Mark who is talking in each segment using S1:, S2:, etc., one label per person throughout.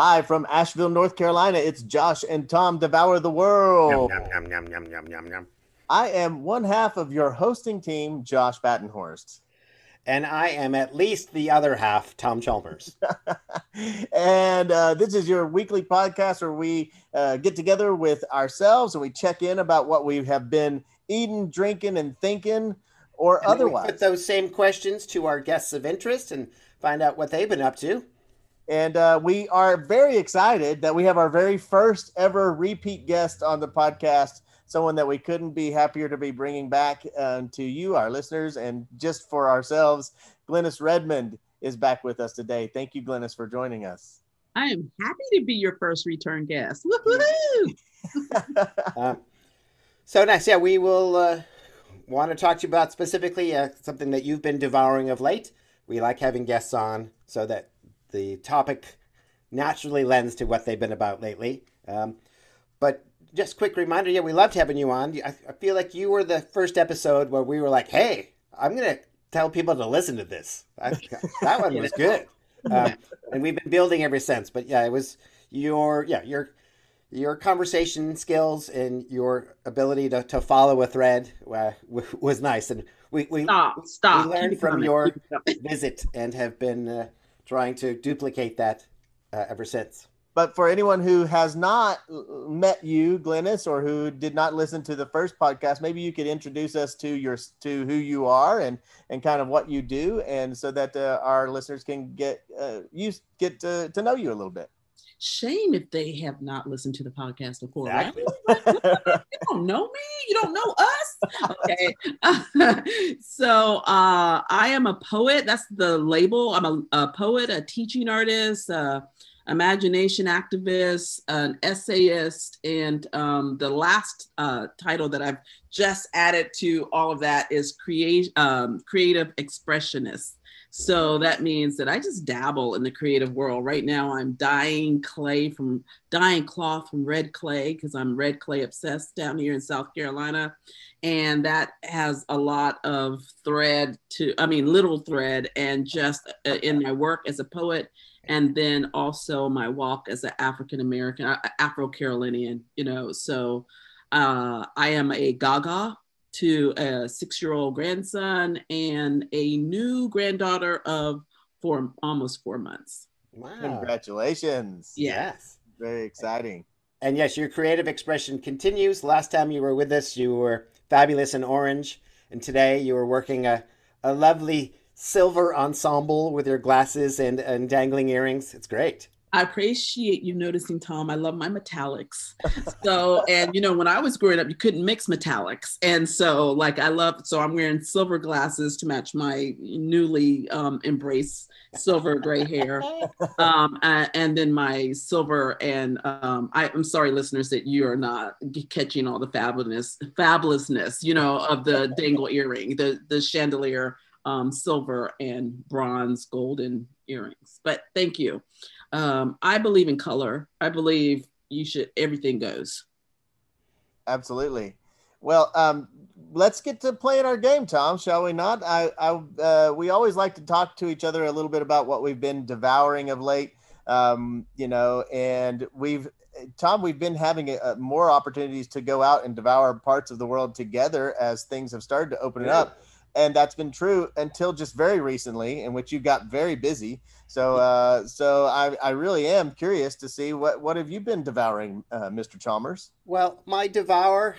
S1: Live from Asheville, North Carolina, it's Josh and Tom Devour the World.
S2: Yum, yum, yum, yum, yum, yum, yum.
S1: I am one half of your hosting team, Josh Battenhorst.
S2: And I am at least the other half, Tom Chalmers.
S1: and uh, this is your weekly podcast where we uh, get together with ourselves and we check in about what we have been eating, drinking, and thinking, or
S2: And then we
S1: otherwise.
S2: put those same questions to our guests of interest and find out what they've been up to.
S1: And uh, we are very excited that we have our very first ever repeat guest on the podcast. Someone that we couldn't be happier to be bringing back uh, to you, our listeners, and just for ourselves. Glenis Redmond is back with us today. Thank you, Glenis, for joining us.
S3: I am happy to be your first return guest. Woohoo!
S2: Um, so nice. Yeah, we will uh, want to talk to you about specifically uh, something that you've been devouring of late. We like having guests on so that the topic naturally lends to what they've been about lately. Um, but just quick reminder, yeah, we loved having you on. I, I feel like you were the first episode where we were like, "Hey, I'm gonna tell people to listen to this." I, that one was good, um, and we've been building ever since. But yeah, it was your yeah your your conversation skills and your ability to, to follow a thread uh, w- was nice, and we we,
S3: Stop, stop.
S2: we learned from your
S3: keep it coming.
S2: visit and have been uh, trying to duplicate that uh, ever since.
S1: But for anyone who has not met you, Glenis, or who did not listen to the first podcast, maybe you could introduce us to your to who you are and and kind of what you do, and so that uh, our listeners can get uh, you get to, to know you a little bit.
S3: Shame if they have not listened to the podcast before. right? You don't know me. You don't know us. Okay. so uh, I am a poet. That's the label. I'm a, a poet, a teaching artist, uh, imagination activist, an essayist, and um, the last uh, title that I've just added to all of that is create um, creative expressionist. So that means that I just dabble in the creative world. Right now, I'm dyeing clay from dyeing cloth from red clay because I'm red clay obsessed down here in South Carolina. And that has a lot of thread to, I mean, little thread, and just uh, in my work as a poet, and then also my walk as an African American, Afro Carolinian, you know. So uh, I am a Gaga to a six year old grandson and a new granddaughter of four, almost four months.
S2: Wow.
S1: Congratulations!
S2: Yes.
S1: Very exciting.
S2: And yes, your creative expression continues. Last time you were with us, you were fabulous in orange, and today you were working a, a lovely silver ensemble with your glasses and, and dangling earrings. It's great.
S3: I appreciate you noticing, Tom. I love my metallics. So, and you know, when I was growing up, you couldn't mix metallics. And so, like, I love, so I'm wearing silver glasses to match my newly um, embraced silver gray hair. Um, and then my silver, and um, I, I'm sorry, listeners, that you are not catching all the fabulous, fabulousness, you know, of the dangle earring, the, the chandelier um, silver and bronze golden earrings. But thank you um, I believe in color. I believe you should everything goes.
S1: Absolutely. Well, um, let's get to playing our game, Tom. Shall we not? I, I, uh, we always like to talk to each other a little bit about what we've been devouring of late. Um, you know, and we've, Tom, we've been having a, more opportunities to go out and devour parts of the world together as things have started to open it up. And that's been true until just very recently, in which you got very busy. So, uh, so I, I really am curious to see what what have you been devouring, uh, Mr. Chalmers?
S2: Well, my devour,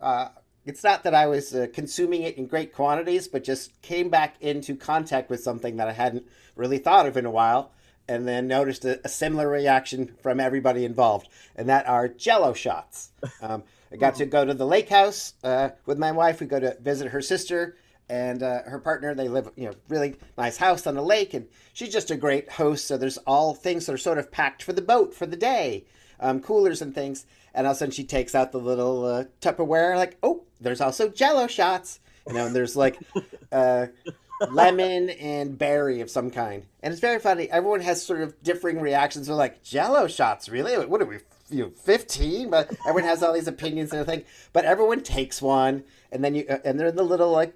S2: uh, it's not that I was uh, consuming it in great quantities, but just came back into contact with something that I hadn't really thought of in a while, and then noticed a, a similar reaction from everybody involved, and that are Jello shots. Um, I got to go to the lake house uh, with my wife. We go to visit her sister and uh, her partner. They live, you know, really nice house on the lake, and she's just a great host. So there's all things that are sort of packed for the boat for the day, um, coolers and things. And all of a sudden, she takes out the little uh, Tupperware, like, oh, there's also Jello shots. You know, and there's like uh, lemon and berry of some kind, and it's very funny. Everyone has sort of differing reactions. They're like, Jello shots, really? What are we? You know, 15, but everyone has all these opinions and everything. But everyone takes one, and then you, uh, and they're in the little like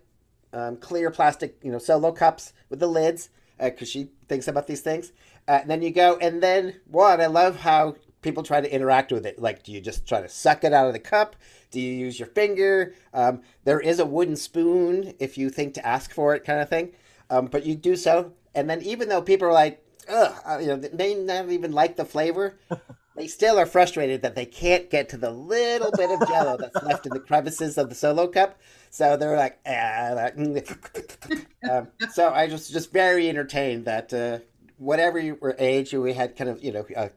S2: um, clear plastic, you know, solo cups with the lids. because uh, she thinks about these things. Uh, and then you go, and then what? I love how people try to interact with it. Like, do you just try to suck it out of the cup? Do you use your finger? Um, there is a wooden spoon if you think to ask for it, kind of thing. Um, but you do so, and then even though people are like, ugh, you know, they may not even like the flavor. they still are frustrated that they can't get to the little bit of jello that's left in the crevices of the solo cup. So they're like, ah, um, so I was just very entertained that uh, whatever you were age, we had kind of you know, uh,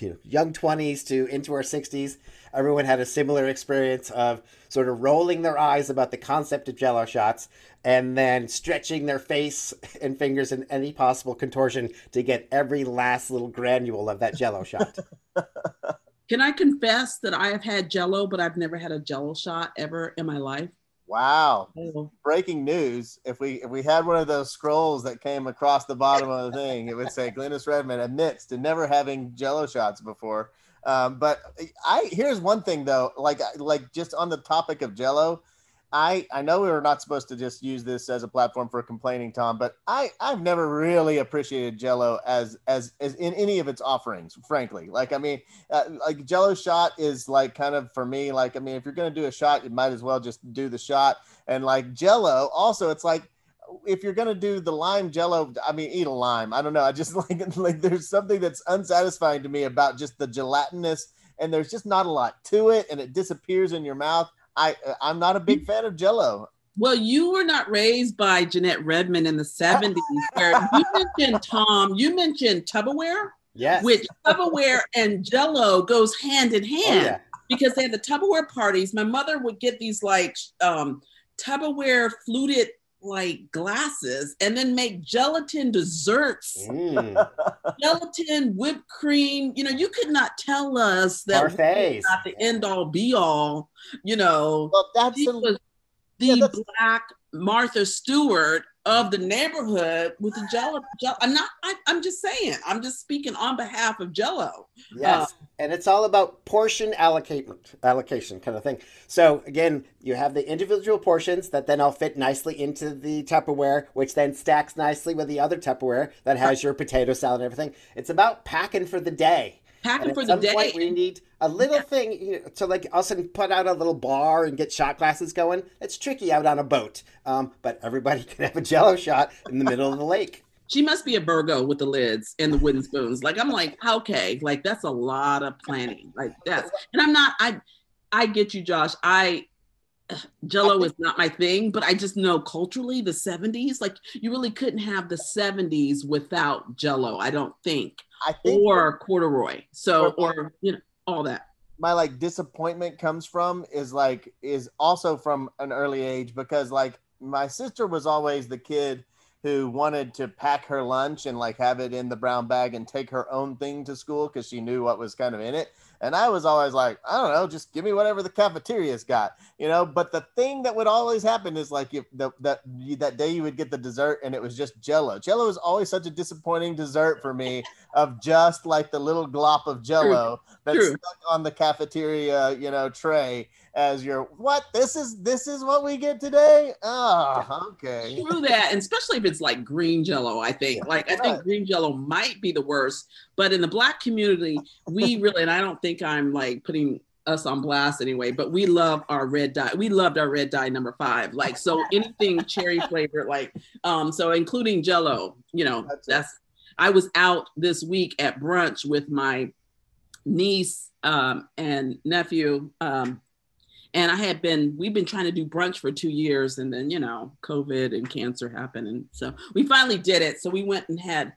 S2: you know young twenties to into our sixties. Everyone had a similar experience of sort of rolling their eyes about the concept of Jello shots and then stretching their face and fingers in any possible contortion to get every last little granule of that Jello shot.
S3: Can I confess that I have had Jello, but I've never had a Jello shot ever in my life?
S1: Wow. Breaking news. If we if we had one of those scrolls that came across the bottom of the thing, it would say Glenis Redmond admits to never having jello shots before. Um, but I here's one thing though, like like just on the topic of jello, I I know we were not supposed to just use this as a platform for complaining, Tom, but I I've never really appreciated Jello as as as in any of its offerings, frankly. Like I mean, uh, like Jello shot is like kind of for me, like I mean, if you're gonna do a shot, you might as well just do the shot. And like Jello, also, it's like if you're gonna do the lime Jello, I mean, eat a lime. I don't know. I just like like there's something that's unsatisfying to me about just the gelatinous, and there's just not a lot to it, and it disappears in your mouth I I'm not a big fan of Jello.
S3: Well, you were not raised by Jeanette Redmond in the 70s, where you mentioned Tom, you mentioned Tupperware.
S2: Yes.
S3: Which Tupperware and Jello goes hand in hand oh, yeah. because they had the Tupperware parties. My mother would get these like um, Tupperware fluted like glasses and then make gelatin desserts. Mm. gelatin, whipped cream. You know, you could not tell us that not the end all be all. You know,
S1: well, that's a, was
S3: the yeah, black Martha Stewart of the neighborhood with the Jello. Jello. I'm not. I, am just saying. I'm just speaking on behalf of Jello.
S2: Yes, uh, and it's all about portion allocation, allocation kind of thing. So again, you have the individual portions that then all fit nicely into the Tupperware, which then stacks nicely with the other Tupperware that has your potato salad and everything. It's about packing for the day
S3: packing for the day. Point,
S2: we need a little yeah. thing you know, to like us and put out a little bar and get shot glasses going. It's tricky out on a boat, um, but everybody can have a Jello shot in the middle of the lake.
S3: She must be a Virgo with the lids and the wooden spoons. Like I'm like, okay, like that's a lot of planning. Like that's, and I'm not. I, I get you, Josh. I Jello is not my thing, but I just know culturally the 70s, like you really couldn't have the 70s without Jello, I don't think. I think or corduroy. So or, or you know, all that.
S1: My like disappointment comes from is like is also from an early age because like my sister was always the kid who wanted to pack her lunch and like have it in the brown bag and take her own thing to school because she knew what was kind of in it. And I was always like, I don't know, just give me whatever the cafeteria's got, you know. But the thing that would always happen is like if the, that that day you would get the dessert and it was just Jello. Jello is always such a disappointing dessert for me of just like the little glop of Jello that's True. stuck on the cafeteria, you know, tray as your what? This is this is what we get today? Oh okay.
S3: True that and especially if it's like green jello i think. Like i think green jello might be the worst but in the black community we really and i don't think i'm like putting us on blast anyway but we love our red dye we loved our red dye number five like so anything cherry flavored like um so including jello you know that's, that's i was out this week at brunch with my niece um, and nephew um, and I had been, we've been trying to do brunch for two years, and then you know, COVID and cancer happened, and so we finally did it. So we went and had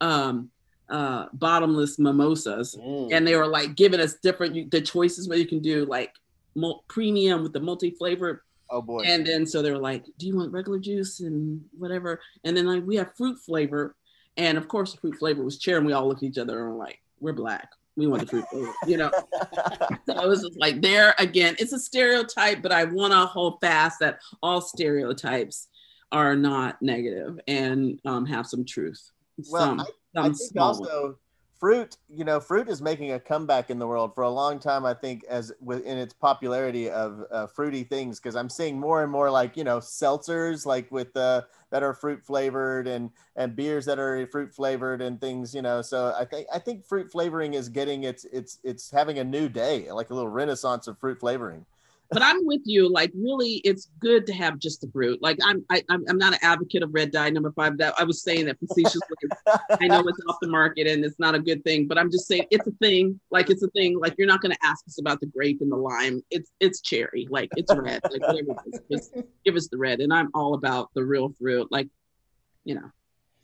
S3: um, uh, bottomless mimosas, mm. and they were like giving us different the choices where you can do like premium with the multi flavored.
S1: Oh boy!
S3: And then so they were like, "Do you want regular juice and whatever?" And then like we have fruit flavor, and of course the fruit flavor was cherry, and we all looked at each other and were like, "We're black." We want the fruit you know. so it was just like there again, it's a stereotype, but I want to hold fast that all stereotypes are not negative and um, have some truth.
S1: Well, some, I, some I think also fruit, you know, fruit is making a comeback in the world for a long time. I think as within its popularity of uh, fruity things, because I'm seeing more and more like you know seltzers, like with uh, that are fruit flavored, and and beers that are fruit flavored, and things. You know, so I think I think fruit flavoring is getting its it's it's having a new day, like a little renaissance of fruit flavoring
S3: but I'm with you. Like, really, it's good to have just the fruit. Like, I'm I, am i I'm not an advocate of red dye number five. That I was saying that facetiously. I know it's off the market and it's not a good thing, but I'm just saying it's a thing. Like, it's a thing. Like, you're not going to ask us about the grape and the lime. It's it's cherry. Like, it's red. Like, whatever it is, just give us the red. And I'm all about the real fruit. Like, you know,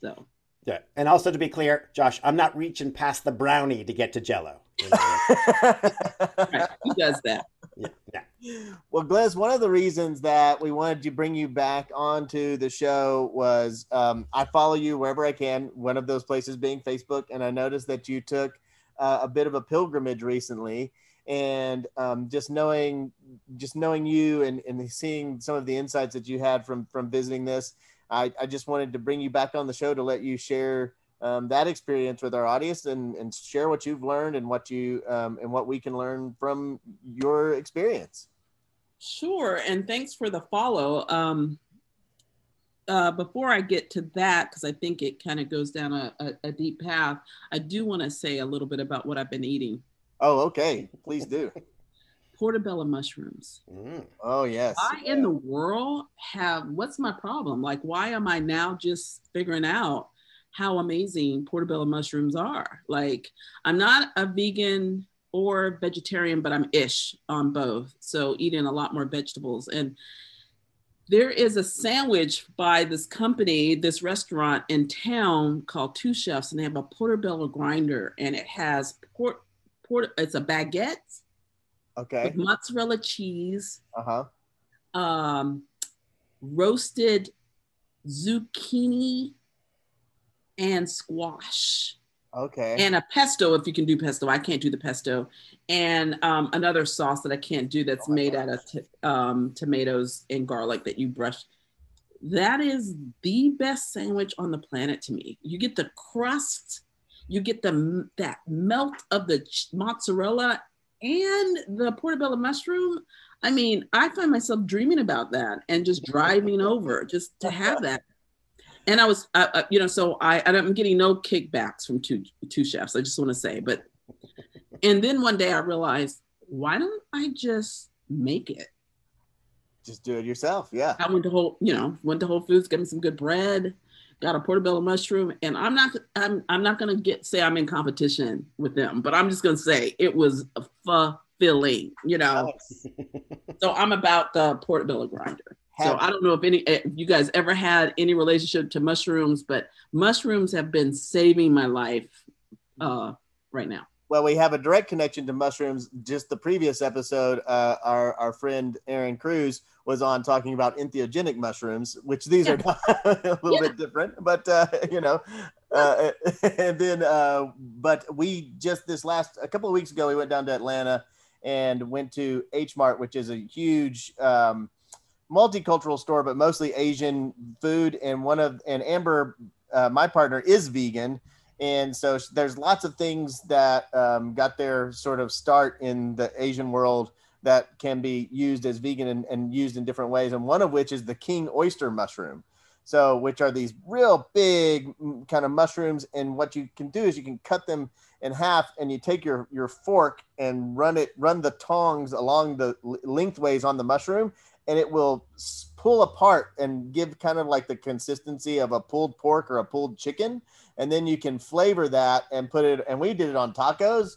S3: so.
S2: Yeah, and also to be clear, Josh, I'm not reaching past the brownie to get to Jello.
S3: right. Who does that?
S2: Yeah, yeah.
S1: Well, Glenn, one of the reasons that we wanted to bring you back onto the show was um, I follow you wherever I can, one of those places being Facebook, and I noticed that you took uh, a bit of a pilgrimage recently. And um, just knowing, just knowing you and, and seeing some of the insights that you had from from visiting this, I, I just wanted to bring you back on the show to let you share um, that experience with our audience and, and share what you've learned and what you um, and what we can learn from your experience.
S3: Sure, and thanks for the follow. Um, uh, before I get to that, because I think it kind of goes down a, a, a, deep path, I do want to say a little bit about what I've been eating.
S1: Oh, okay. Please do.
S3: Portobello mushrooms.
S1: Mm. Oh, yes.
S3: Why yeah. in the world have, what's my problem? Like, why am I now just figuring out how amazing portobello mushrooms are. Like, I'm not a vegan or vegetarian, but I'm ish on both. So, eating a lot more vegetables. And there is a sandwich by this company, this restaurant in town called Two Chefs, and they have a portobello grinder, and it has port, port it's a baguette.
S1: Okay. With
S3: mozzarella cheese.
S1: Uh
S3: huh. Um, roasted zucchini and squash.
S1: Okay.
S3: And a pesto, if you can do pesto. I can't do the pesto. And um, another sauce that I can't do that's oh made gosh. out of t- um, tomatoes and garlic that you brush. That is the best sandwich on the planet to me. You get the crust, you get the that melt of the mozzarella and the portobello mushroom. I mean, I find myself dreaming about that and just driving over just to have that and I was, uh, uh, you know, so I, I'm getting no kickbacks from two two chefs. I just want to say, but, and then one day I realized, why don't I just make it?
S1: Just do it yourself. Yeah.
S3: I went to whole, you know, went to Whole Foods, got me some good bread, got a portobello mushroom, and I'm not, I'm, I'm not gonna get say I'm in competition with them, but I'm just gonna say it was fulfilling, you know. so I'm about the portobello grinder so I don't know if any if you guys ever had any relationship to mushrooms, but mushrooms have been saving my life uh, right now.
S1: Well, we have a direct connection to mushrooms. Just the previous episode, uh, our our friend Aaron Cruz was on talking about entheogenic mushrooms, which these yeah. are a little yeah. bit different, but uh, you know. Uh, and then, uh, but we just this last a couple of weeks ago, we went down to Atlanta and went to H Mart, which is a huge. Um, multicultural store, but mostly Asian food. And one of and Amber, uh, my partner, is vegan, and so there's lots of things that um, got their sort of start in the Asian world that can be used as vegan and, and used in different ways. And one of which is the king oyster mushroom. So, which are these real big mm, kind of mushrooms, and what you can do is you can cut them in half, and you take your your fork and run it, run the tongs along the lengthways on the mushroom, and it will pull apart and give kind of like the consistency of a pulled pork or a pulled chicken. And then you can flavor that and put it and we did it on tacos.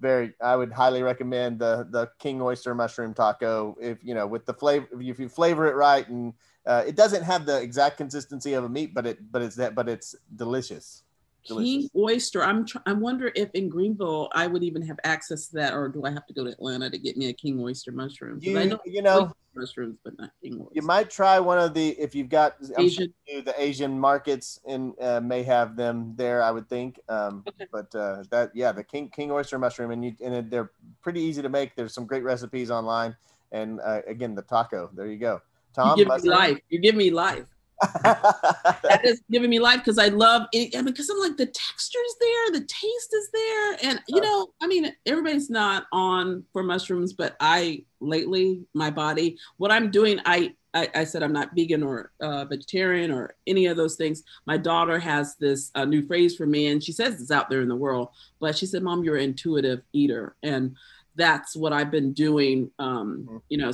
S1: Very i would highly recommend the the king oyster mushroom taco if you know with the flavor if you flavor it right and uh, it doesn't have the exact consistency of a meat but it but it's that but it's delicious
S3: King oyster. I'm. Tr- I wonder if in Greenville I would even have access to that, or do I have to go to Atlanta to get me a king oyster mushroom?
S1: You, I know, you know
S3: mushrooms, but not king oyster.
S1: You might try one of the if you've got Asian. Sure the Asian markets and uh, may have them there. I would think. Um, okay. But uh, that yeah, the king king oyster mushroom, and you and they're pretty easy to make. There's some great recipes online, and uh, again the taco. There you go.
S3: Tom, you give me life. You give me life. that is giving me life because I love it because I'm like the texture is there, the taste is there, and you know, I mean, everybody's not on for mushrooms, but I lately my body, what I'm doing, I I, I said I'm not vegan or uh, vegetarian or any of those things. My daughter has this uh, new phrase for me, and she says it's out there in the world, but she said, "Mom, you're an intuitive eater," and that's what I've been doing. Um, mm-hmm. you know,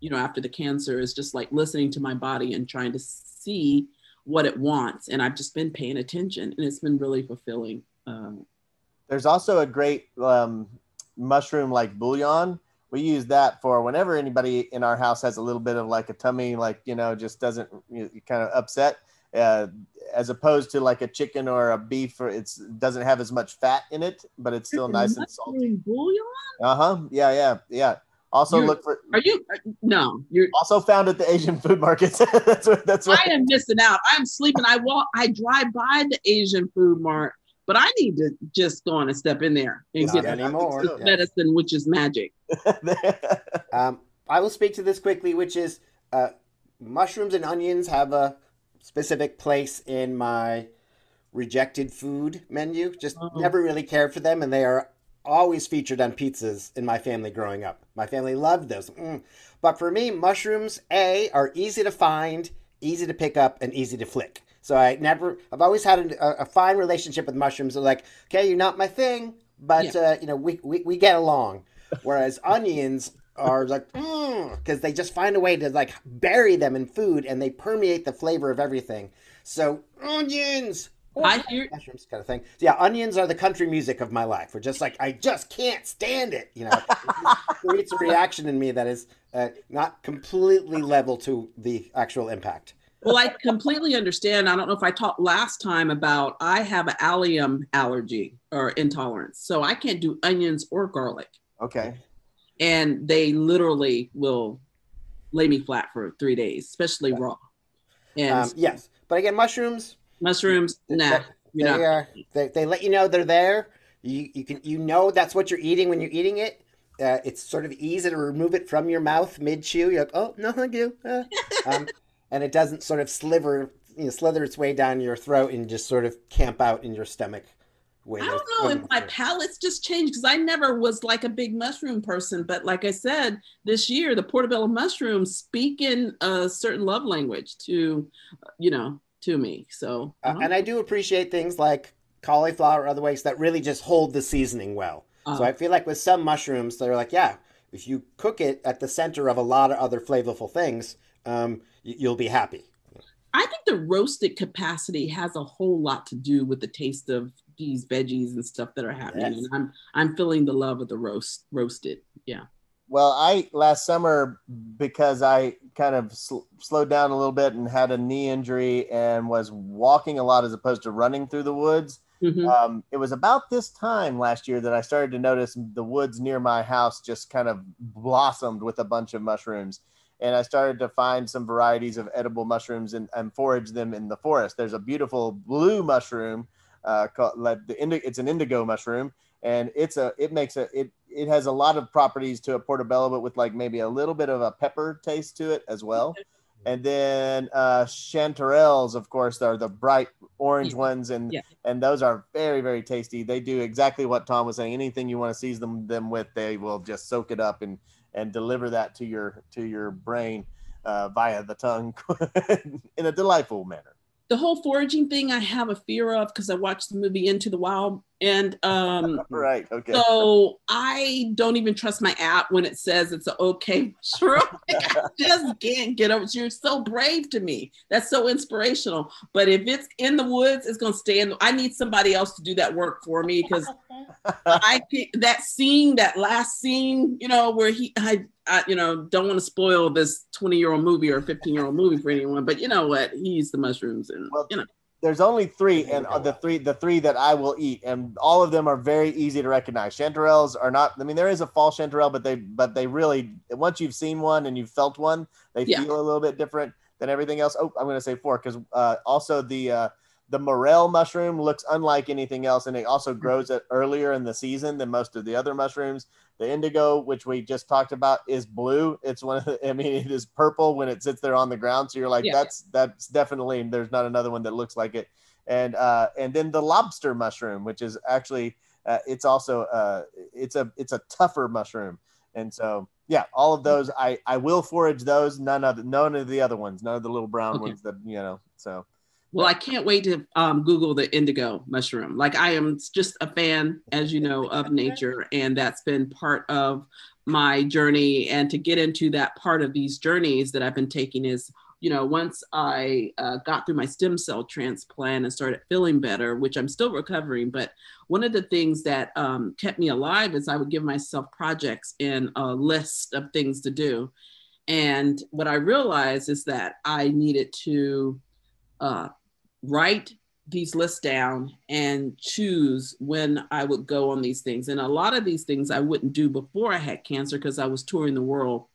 S3: you know, after the cancer is just like listening to my body and trying to see what it wants. And I've just been paying attention and it's been really fulfilling. Um,
S1: There's also a great um, mushroom like bouillon. We use that for whenever anybody in our house has a little bit of like a tummy, like, you know, just doesn't you know, kind of upset. Uh, as opposed to like a chicken or a beef, or it's doesn't have as much fat in it, but it's still nice and salty.
S3: Bouillon?
S1: Uh huh. Yeah, yeah, yeah. Also
S3: you're,
S1: look for.
S3: Are you? No, you're
S1: also found at the Asian food markets. that's what. That's what.
S3: I am missing out. I'm sleeping. I walk. I drive by the Asian food mart, but I need to just go on and step in there and
S2: Not get anymore.
S3: Yeah. medicine, which is magic.
S2: um, I will speak to this quickly, which is uh, mushrooms and onions have a specific place in my rejected food menu. Just oh. never really cared for them, and they are always featured on pizzas in my family growing up. My family loved those. Mm. But for me, mushrooms, A, are easy to find, easy to pick up, and easy to flick. So I never, I've always had a, a fine relationship with mushrooms. They're like, okay, you're not my thing, but, yeah. uh, you know, we, we, we get along. Whereas onions are like, because mm, they just find a way to like bury them in food and they permeate the flavor of everything. So onions,
S3: I hear
S2: mushrooms kind of thing. So yeah, onions are the country music of my life. We're just like I just can't stand it. You know, it creates a reaction in me that is uh, not completely level to the actual impact.
S3: Well, I completely understand. I don't know if I talked last time about I have an allium allergy or intolerance, so I can't do onions or garlic.
S1: Okay.
S3: And they literally will lay me flat for three days, especially yeah. raw.
S2: And um, yes, but again, mushrooms
S3: Mushrooms, nah.
S2: They, they are. They, they let you know they're there. You you can you know that's what you're eating when you're eating it. Uh, it's sort of easy to remove it from your mouth mid chew. You're like, oh no, thank you. Uh, um, and it doesn't sort of sliver, you know, slither its way down your throat and just sort of camp out in your stomach.
S3: I don't know if my palate's just changed because I never was like a big mushroom person. But like I said, this year the portobello mushrooms speak in a certain love language to, you know, to me. So,
S2: uh, and I do appreciate things like cauliflower or other ways that really just hold the seasoning well. Uh, so I feel like with some mushrooms, they're like, yeah, if you cook it at the center of a lot of other flavorful things, um, you'll be happy.
S3: I think the roasted capacity has a whole lot to do with the taste of these veggies and stuff that are happening. Yes. And I'm I'm feeling the love of the roast roasted. Yeah.
S1: Well, I last summer because I kind of sl- slowed down a little bit and had a knee injury and was walking a lot as opposed to running through the woods. Mm-hmm. Um, it was about this time last year that I started to notice the woods near my house just kind of blossomed with a bunch of mushrooms. And I started to find some varieties of edible mushrooms and, and forage them in the forest. There's a beautiful blue mushroom uh, called like the indi- it's an indigo mushroom, and it's a it makes a it it has a lot of properties to a portobello, but with like maybe a little bit of a pepper taste to it as well. And then uh, chanterelles, of course, are the bright orange yeah. ones, and yeah. and those are very very tasty. They do exactly what Tom was saying. Anything you want to season them, them with, they will just soak it up and and deliver that to your to your brain uh, via the tongue in a delightful manner
S3: the whole foraging thing I have a fear of because I watched the movie Into the Wild. And um,
S1: right, okay.
S3: So I don't even trust my app when it says it's an okay mushroom. like, I just can't get over. You're so brave to me. That's so inspirational. But if it's in the woods, it's gonna stay in. The, I need somebody else to do that work for me because I that scene, that last scene, you know, where he, I, I you know, don't want to spoil this 20 year old movie or 15 year old movie for anyone, but you know what? He used the mushrooms and, well, you know.
S1: There's only three, and the three, the three that I will eat, and all of them are very easy to recognize. Chanterelles are not. I mean, there is a false chanterelle, but they, but they really, once you've seen one and you've felt one, they yeah. feel a little bit different than everything else. Oh, I'm going to say four because uh, also the uh, the morel mushroom looks unlike anything else, and it also grows it earlier in the season than most of the other mushrooms. The indigo, which we just talked about, is blue. It's one of the, I mean, it is purple when it sits there on the ground. So you're like,
S3: Yeah.
S1: that's that's definitely there's not another one that looks like it. And uh, and then the lobster mushroom, which is actually uh, it's also uh, it's a it's a tougher mushroom. And so yeah, all of those I I will forage those. None of none of the other ones, none of the little brown
S3: Okay.
S1: ones that you know. So
S3: Well, I can't wait to um, Google the indigo mushroom. Like I am just a fan, as you know, of nature, and that's been part of my journey. And to get into that part of these journeys that I've been taking is, you know, once I uh, got through my stem cell transplant and started feeling better, which I'm still recovering, but one of the things that um, kept me alive is I would give myself projects and a list of things to do. And what I realized is that I needed to uh, write these lists down and choose when I would go on these things. And a lot of these things I wouldn't do before I had cancer because I was touring the world.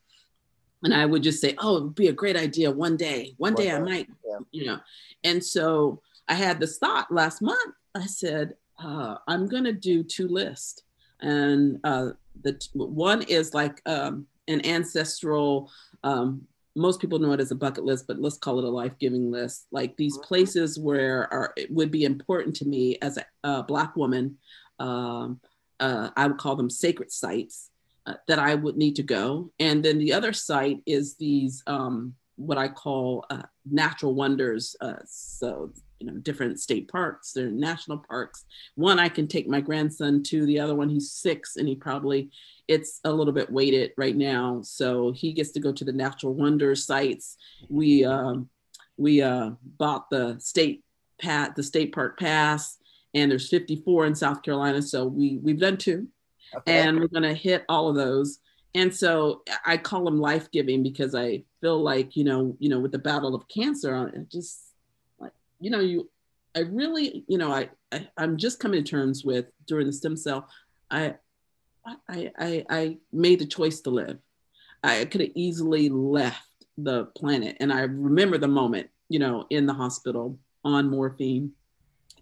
S3: And I would just say, oh, it would be a great idea one day. One day I might,
S1: yeah.
S3: you know. And so I had this thought last month. I said, uh, I'm going to do two lists. And uh, the t- one is like um, an ancestral um, most people know it as a bucket list, but let's call it a life giving list. Like these places where are it would be important to me as a, a black woman. Um, uh, I would call them sacred sites uh, that I would need to go. And then the other site is these um, what I call uh, natural wonders. Uh, so you know, different state parks, they're national parks. One I can take my grandson to. The other one he's six, and he probably it's a little bit weighted right now so he gets to go to the natural wonder sites we um, we uh, bought the state pat the state park pass and there's 54 in south carolina so we we've done two
S1: okay.
S3: and we're going to hit all of those and so i call them life-giving because i feel like you know you know with the battle of cancer I just you know you i really you know I, I i'm just coming to terms with during the stem cell i I, I, I made the choice to live. I could have easily left the planet. And I remember the moment, you know, in the hospital on morphine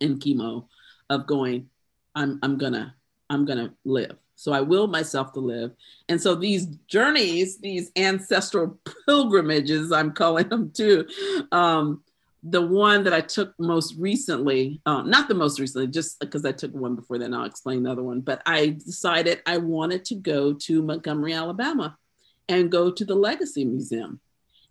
S3: and chemo of going, I'm, I'm gonna, I'm gonna live. So I will myself to live. And so these journeys, these ancestral pilgrimages, I'm calling them too, um, the one that I took most recently, uh, not the most recently, just because I took one before then, I'll explain the other one. But I decided I wanted to go to Montgomery, Alabama, and go to the Legacy Museum.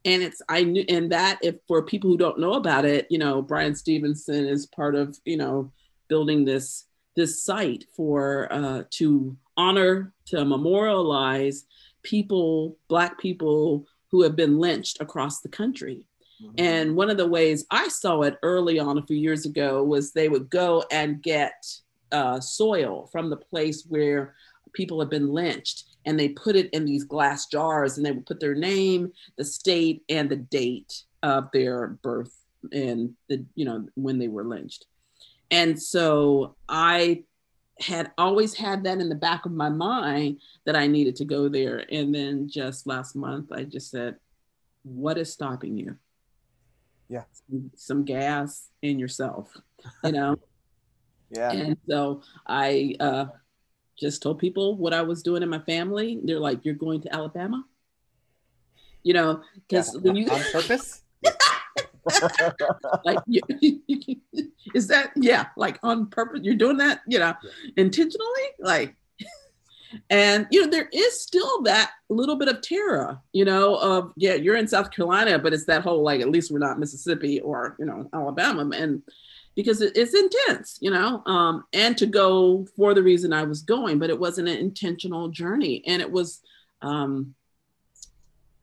S3: And it's I knew, and that if for people who don't know about it, you know, Bryan Stevenson is part of you know building this this site for uh, to honor to memorialize people, Black people who have been lynched across the country.
S1: Mhm.
S3: And one of the ways I saw it early on a few years ago was they would go and get uh, soil from the place where people have been lynched and they put it in these glass jars and they would put their name, the state, and the date of their birth and the, you know, when they were lynched. And so I had always had that in the back of my mind that I needed to go there. And then just last month, I just said, What is stopping you?
S1: Yeah.
S3: Some, some gas in yourself, you know?
S1: yeah.
S3: And so I uh, just told people what I was doing in my family. They're like, You're going to Alabama? You know, because when you
S2: on purpose.
S3: like you, is that yeah like on purpose you're doing that you know intentionally like and you know there is still that little bit of terror you know of yeah you're in south carolina but it's that whole like at least we're not mississippi or you know alabama and because it, it's intense you know um and to go for the reason i was going but it wasn't an intentional journey. And it was um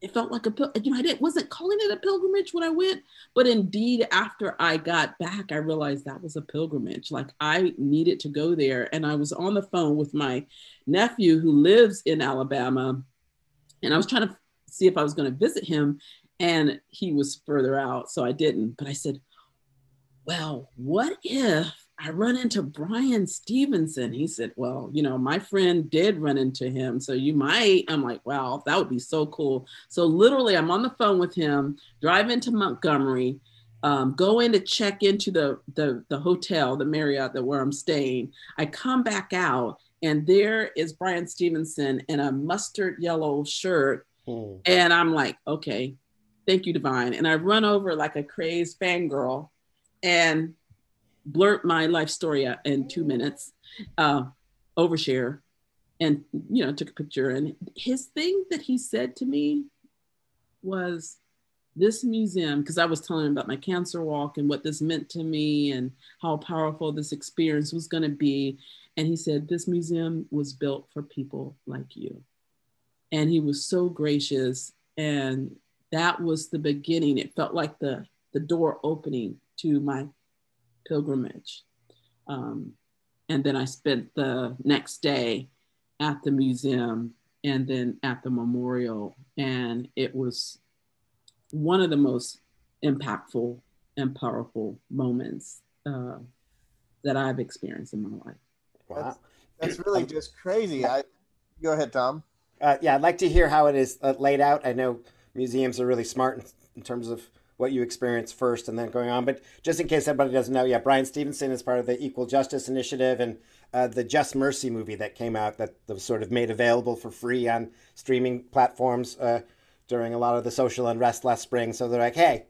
S3: it felt like a you know I didn't wasn't calling it a pilgrimage when I went, but indeed after I got back, I realized that was a pilgrimage. Like I needed to go there, and I was on the phone with my nephew who lives in Alabama, and I was trying to see if I was going to visit him, and he was further out, so I didn't. But I said, "Well, what if?" I run into Bryan Stevenson. He said, Well, you know, my friend did run into him. So you might. I'm like, Wow, that would be so cool. So literally, I'm on the phone with him, drive into Montgomery, um, go in to check into the, the the hotel, the Marriott that where I'm staying. I come back out and there is Bryan Stevenson in a mustard yellow shirt. Hmm. And I'm like, okay, thank you, Divine. And I run over like a crazed fangirl and blurt my life story in two minutes, uh, overshare, and you know, took a picture. And his thing that he said to me was, this museum, because I was telling him about my cancer walk and what this meant to me and how powerful this experience was going to be. And he said, This museum was built for people like you. And he was so gracious. And that was the beginning. It felt like the, the door opening to my pilgrimage. Um, and then I spent the next day at the museum and then at the memorial. And it was one of the most impactful and powerful moments uh, that I've experienced in my life.
S1: Wow. That's, that's really just crazy. I, go ahead, Tom.
S2: Uh, yeah, I'd like to hear how it is uh, laid out. I know museums are really smart in, in, terms of what you experience first and then going on. But just in case everybody doesn't know, yeah, Bryan Stevenson is part of the Equal Justice Initiative and uh, the Just Mercy movie that came out that was sort of made available for free on streaming platforms uh, during a lot of the social unrest last spring. So they're like, hey,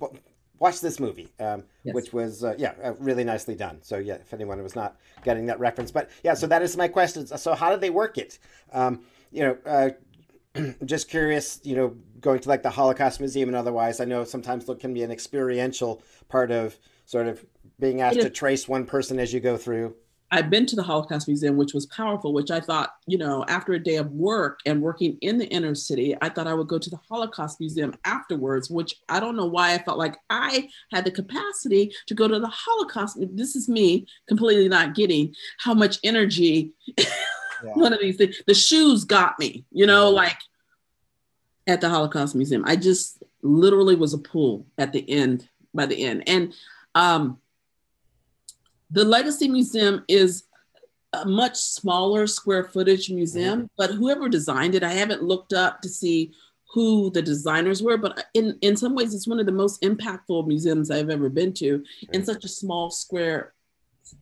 S2: watch this movie, um, yes. which was uh, yeah uh, really nicely done. So yeah, if anyone was not getting that reference, but yeah, so that is my question. So how did they work it? Um, you know, uh, just curious. You know, going to like the Holocaust Museum and otherwise, I know sometimes it can be an experiential part of sort of being asked to trace one person as you go through.
S3: I've been to the Holocaust Museum, which was powerful, which I thought, you know, after a day of work and working in the inner city, I thought I would go to the Holocaust Museum afterwards, which I don't know why I felt like I had the capacity to go to the Holocaust. This is me completely not getting how much energy yeah. one of these things, the shoes got me, you know, like at the Holocaust Museum. I just literally was a pool at the end, by the end. And, um, the Legacy Museum is a much smaller square footage museum, mm-hmm. but whoever designed it, I haven't looked up to see who the designers were, but in, in some ways, it's one of the most impactful museums I've ever been to in such a small square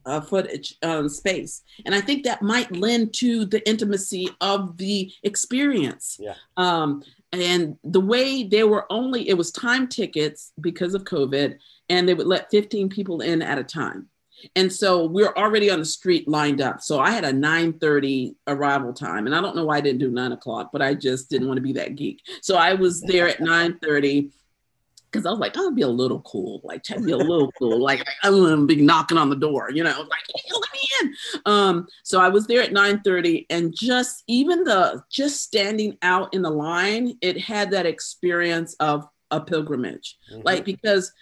S3: uh, footage um, space. And I think that might lend to the intimacy of the experience.
S2: Yeah.
S3: Um, and the way they were only, it was time tickets because of COVID, and they would let 15 people in at a time. And so we're already on the street lined up. So I had a 9:30 arrival time. And I don't know why I didn't do nine o'clock, but I just didn't want to be that geek. So I was there at 9:30 because I was like, I'll be a little cool, like be a little cool, like I'm gonna be knocking on the door, you know, like hey, let me in. Um, so I was there at 9:30, and just even the just standing out in the line, it had that experience of a pilgrimage, mm-hmm. like because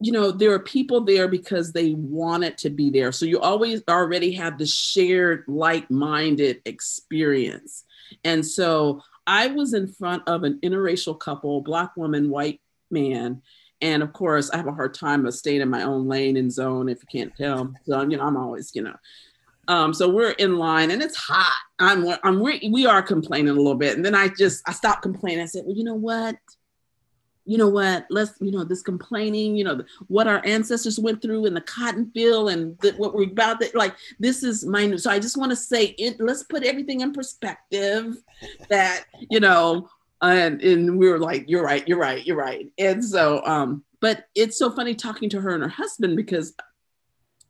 S3: you know there are people there because they wanted to be there so you always already have the shared like-minded experience and so i was in front of an interracial couple black woman white man and of course i have a hard time of staying in my own lane and zone if you can't tell so you know i'm always you know um, so we're in line and it's hot. I'm, I'm, we are complaining a little bit. And then I just, I stopped complaining. I said, well, you know what? you know what let's you know this complaining you know what our ancestors went through in the cotton field and the, what we're about that like this is minute so i just want to say it let's put everything in perspective that you know and and we were like you're right you're right you're right and so um but it's so funny talking to her and her husband because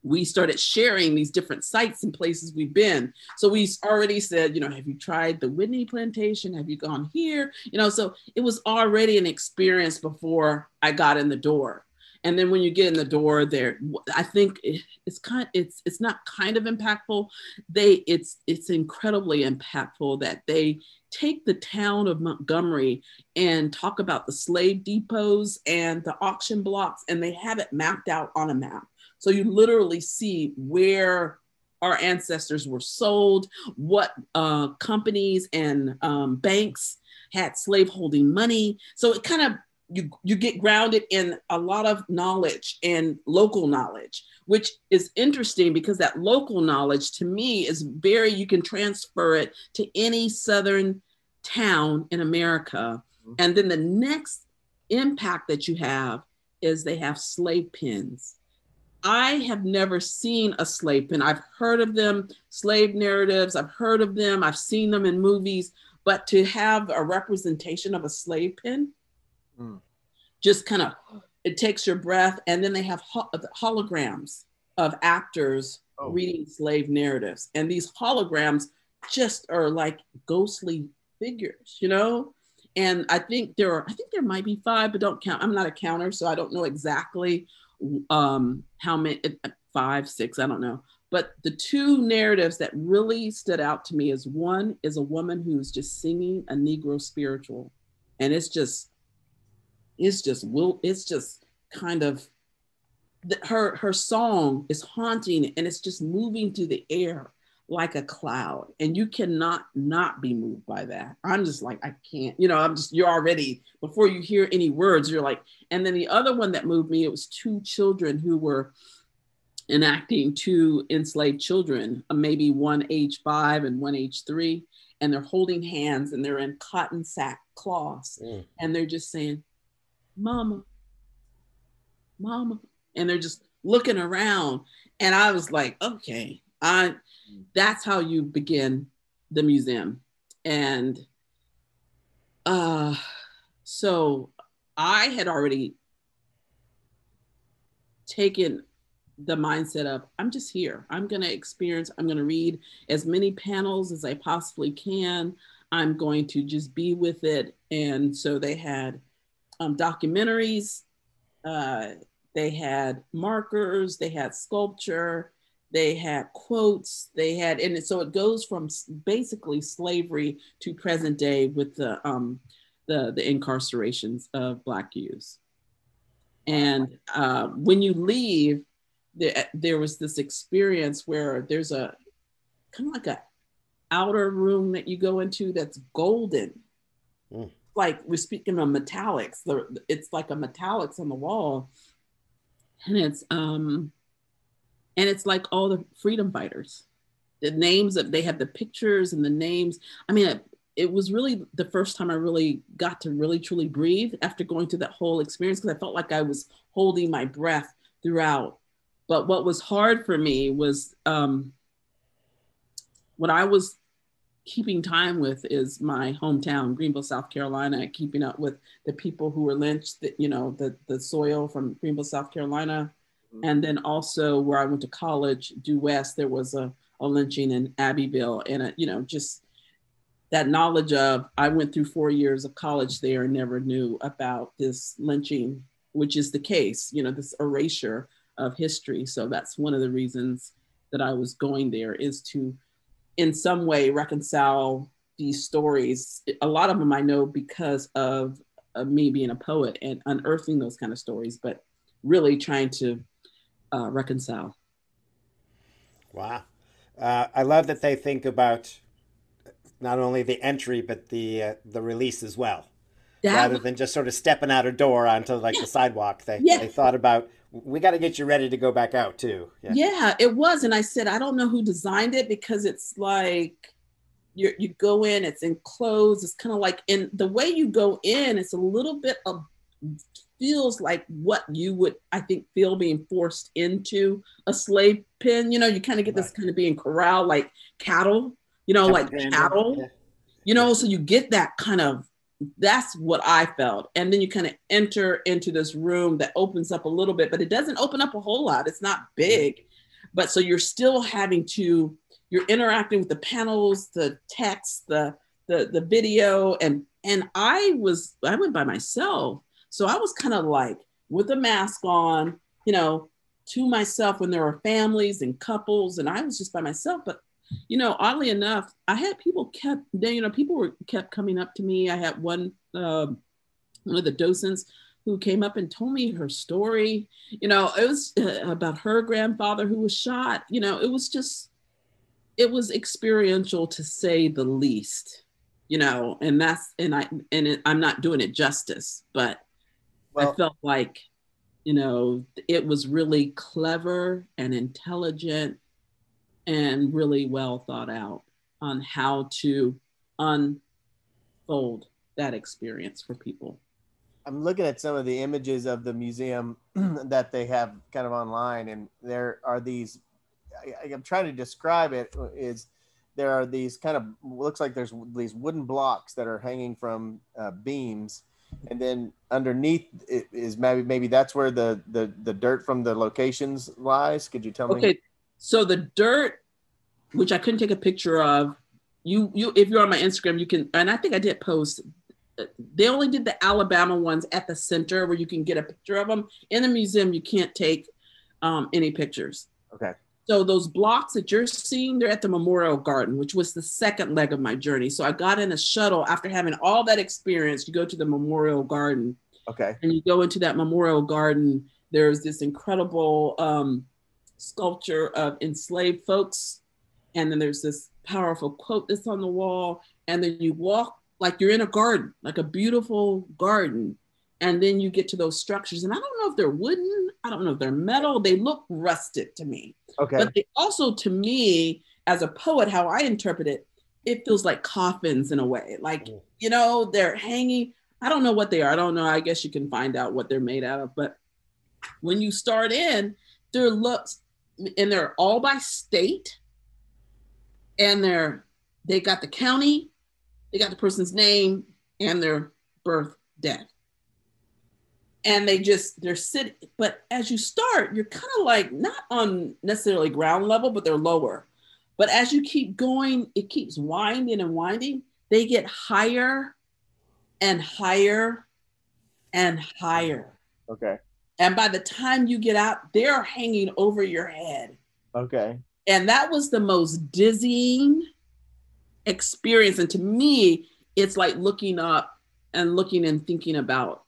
S3: we started sharing these different sites and places we've been. So we already said, you know, have you tried the Whitney plantation? Have you gone here? You know, so it was already an experience before I got in the door. And then when you get in the door there, I think it's kind it's it's not kind of impactful. They it's it's incredibly impactful that they take the town of Montgomery and talk about the slave depots and the auction blocks and they have it mapped out on a map so you literally see where our ancestors were sold, what uh, companies and um, banks had slaveholding money. So it kind of you you get grounded in a lot of knowledge and local knowledge, which is interesting because that local knowledge to me is very you can transfer it to any southern town in America, mm-hmm. and then the next impact that you have is they have slave pens. I have never seen a slave pen. I've heard of them, slave narratives, I've heard of them, I've seen them in movies, but to have a representation of a slave pen mm. just kind of it takes your breath and then they have ho- holograms of actors oh. reading slave narratives and these holograms just are like ghostly figures you know and i think there are i think there might be five but don't count i'm not a counter so i don't know exactly um how many uh, five six i don't know but the two narratives that really stood out to me is one is a woman who's just singing a negro spiritual and it's just it's just will it's just kind of her her song is haunting and it's just moving through the air like a cloud. And you cannot not be moved by that. I'm just like i can't you know i'm just you're already before you hear any words you're like and then the other one that moved me it was two children who were enacting two enslaved children uh, maybe one age five and one age three and they're holding hands and they're in cotton sack cloths. Mm. and they're just saying mama mama and they're just looking around and i was like okay I that's how you begin the museum. And uh, so I had already taken the mindset of I'm just here. I'm going to experience, I'm going to read as many panels as I possibly can. I'm going to just be with it. And so they had um, documentaries, uh, they had markers, they had sculpture, they had quotes they had and so it goes from basically slavery to present day with the um the the incarcerations of black youths. And uh, when you leave there, there was this experience where there's a kind of like a outer room that you go into that's golden. Mm. Like we're speaking of metallics. It's like a metallics on the wall. And it's um and it's like all the freedom fighters. The names that they have the pictures and the names. I mean it, it was really the first time i really got to really truly breathe after going through that whole experience because i felt like i was holding my breath throughout. But what was hard for me was um, what i was keeping time with is my hometown greenville south carolina keeping up with the people who were lynched the, you know the, the soil from greenville south carolina Mm-hmm. And then also where I went to college, due west, there was a, a lynching in Abbeville, and a, you know just that knowledge of I went through four years of college there and never knew about this lynching, which is the case, you know, this erasure of history. So that's one of the reasons that I was going there is to, in some way, reconcile these stories. A lot of them I know because of, of me being a poet and unearthing those kind of stories, but really trying to uh, reconcile.
S2: Wow. Uh, I love that they think about not only the entry but the uh, the release as well, that rather than just sort of stepping out a door onto like yeah. the sidewalk. They yeah. they thought about we got to get you ready to go back out too.
S3: Yeah. yeah, it was, and I said I don't know who designed it because it's like you you go in, it's enclosed. It's kind of like in the way you go in, it's a little bit of feels like what you would, I think, feel being forced into a slave pen. You know, you kind of get right. this kind of being corralled like cattle, you know, like cattle, yeah. you know, so you get that kind of, that's what I felt. And then you kind of enter into this room that opens up a little bit, but it doesn't open up a whole lot. It's not big. But so you're still having to, you're interacting with the panels, the text, the, the, the video, and and I was I went by myself so I was kind of like with a mask on, you know, to myself when there were families and couples, and I was just by myself. But you know, oddly enough, I had people kept, you know, people were kept coming up to me. I had one, uh, one of the docents who came up and told me her story. You know, it was uh, about her grandfather who was shot. You know, it was just, it was experiential to say the least. You know, and that's and I and it, I'm not doing it justice, but well, I felt like, you know, it was really clever and intelligent and really well thought out on how to unfold that experience for people.
S1: I'm looking at some of the images of the museum that they have kind of online, and there are these. I, I'm trying to describe it. Is there are these kind of looks like there's these wooden blocks that are hanging from uh, beams, and then underneath it is maybe maybe that's where the the the dirt from the locations lies. Could you tell me?
S3: Okay, so the dirt, which I couldn't take a picture of, you you if you're on my Instagram, you can, and I think I did post they only did the Alabama ones at the center where you can get a picture of them. In the museum, you can't take um, any pictures.
S1: Okay.
S3: So those blocks that you're seeing, they're at the Memorial Garden, which was the second leg of my journey. So I got in a shuttle after having all that experience. You go to the Memorial Garden.
S1: Okay.
S3: And you go into that Memorial Garden. There's this incredible um, sculpture of enslaved folks. And then there's this powerful quote that's on the wall. And then you walk like you're in a garden, like a beautiful garden. And then you get to those structures. And I don't know if they're wooden, I don't know if they're metal. They look rusted to me.
S1: Okay.
S3: But they also, to me, as a poet, how I interpret it, it feels like coffins in a way. Like, mm. you know, they're hanging. I don't know what they are. I don't know. I guess you can find out what they're made out of. But when you start in, there looks, and they're all by state. And they're, they got the county, they got the person's name and their birth death. And they just, they're sitting, but as you start, you're kind of like not on necessarily ground level, but they're lower. But as you keep going, it keeps winding and winding. They get higher and higher and higher.
S1: Okay.
S3: And by the time you get out, they're hanging over your head.
S1: Okay.
S3: And that was the most dizzying, experience. And to me, it's like looking up and looking and thinking about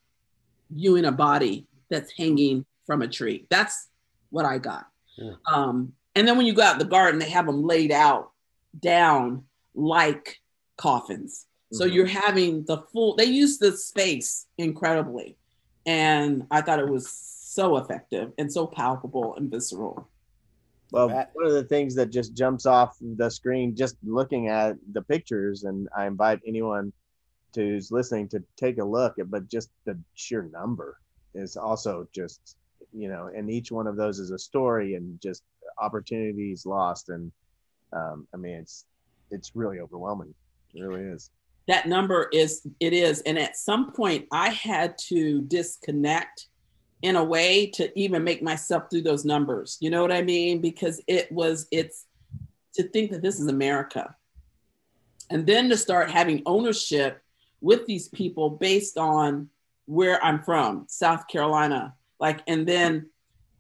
S3: you in a body that's hanging from a tree. That's what I got. Yeah. Um, and then when you go out the garden, they have them laid out down like coffins. Mm-hmm. So you're having the full, they use the space incredibly. And I thought it was so effective and so palpable and visceral.
S1: Well, one of the things that just jumps off the screen just looking at the pictures, and I invite anyone who's listening to take a look at, but just the sheer number is also just, you know, and each one of those is a story and just opportunities lost. And um, I mean, it's, it's really overwhelming. It really is.
S3: That number is, it is. And at some point, I had to disconnect in a way to even make myself through those numbers. You know what I mean? Because it was, it's to think that this is America. And then to start having ownership with these people based on where I'm from, South Carolina. Like, and then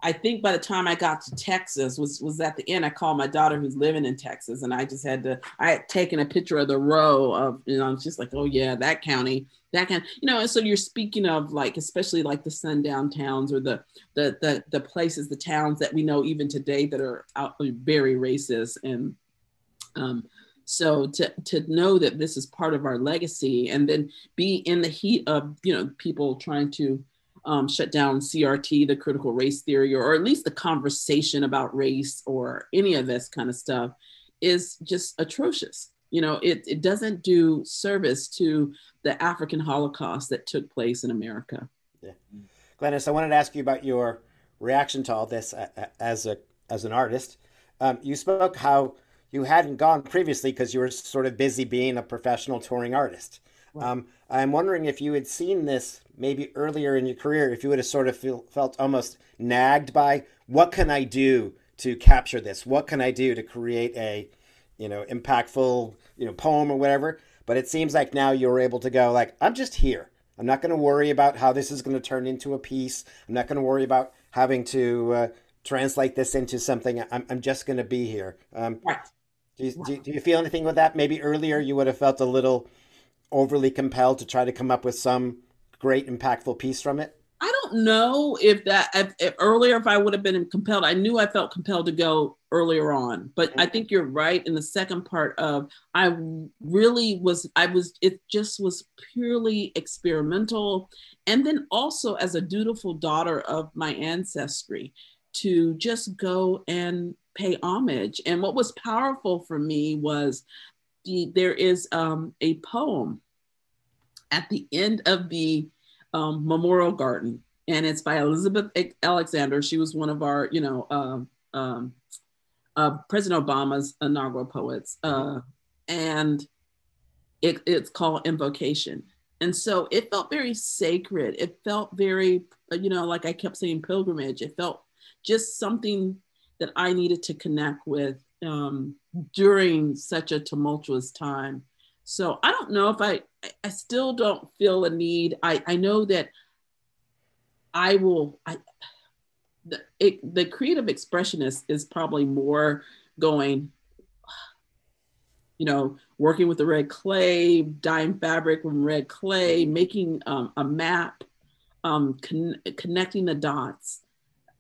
S3: I think by the time I got to Texas was was at the end. I called my daughter who's living in Texas, and I just had to. I had taken a picture of the row of, you know, I'm just like, oh yeah, that county, that kind, you know. And so you're speaking of like, especially like the sundown towns or the the the the places, the towns that we know even today that are out, very racist and. Um, so to to know that this is part of our legacy, and then be in the heat of you know people trying to um, shut down CRT, the critical race theory, or, or at least the conversation about race or any of this kind of stuff is just atrocious. You know, it, it doesn't do service to the African Holocaust that took place in America.
S2: Yeah. Glenis, I wanted to ask you about your reaction to all this as a as an artist. Um, you spoke how you hadn't gone previously because you were sort of busy being a professional touring artist. Um, I'm wondering if you had seen this maybe earlier in your career, if you would have sort of feel, felt almost nagged by what can I do to capture this? What can I do to create a, you know, impactful, you know, poem or whatever? But it seems like now you're able to go like, I'm just here. I'm not going to worry about how this is going to turn into a piece. I'm not going to worry about having to uh, translate this into something. I'm, I'm just going to be here. Um, right. Do you, do, do you feel anything with that? Maybe earlier you would have felt a little overly compelled to try to come up with some great impactful piece from it?
S3: I don't know if that if, if earlier if I would have been compelled. I knew I felt compelled to go earlier on, but mm-hmm. I think you're right in the second part of I really was I was it just was purely experimental and then also as a dutiful daughter of my ancestry to just go and pay homage. And what was powerful for me was the, there is um, a poem at the end of the um, Memorial Garden, and it's by Elizabeth Alexander. She was one of our, you know, um, um, uh, President Obama's inaugural poets, uh, and it, it's called Invocation. And so it felt very sacred. It felt very, you know, like I kept saying, pilgrimage. It felt just something that I needed to connect with um, during such a tumultuous time. So I don't know if I, I still don't feel a need. I, I know that I will, I, the, it, the creative expressionist is probably more going, you know, working with the red clay, dyeing fabric from red clay, making um, a map, um, con- connecting the dots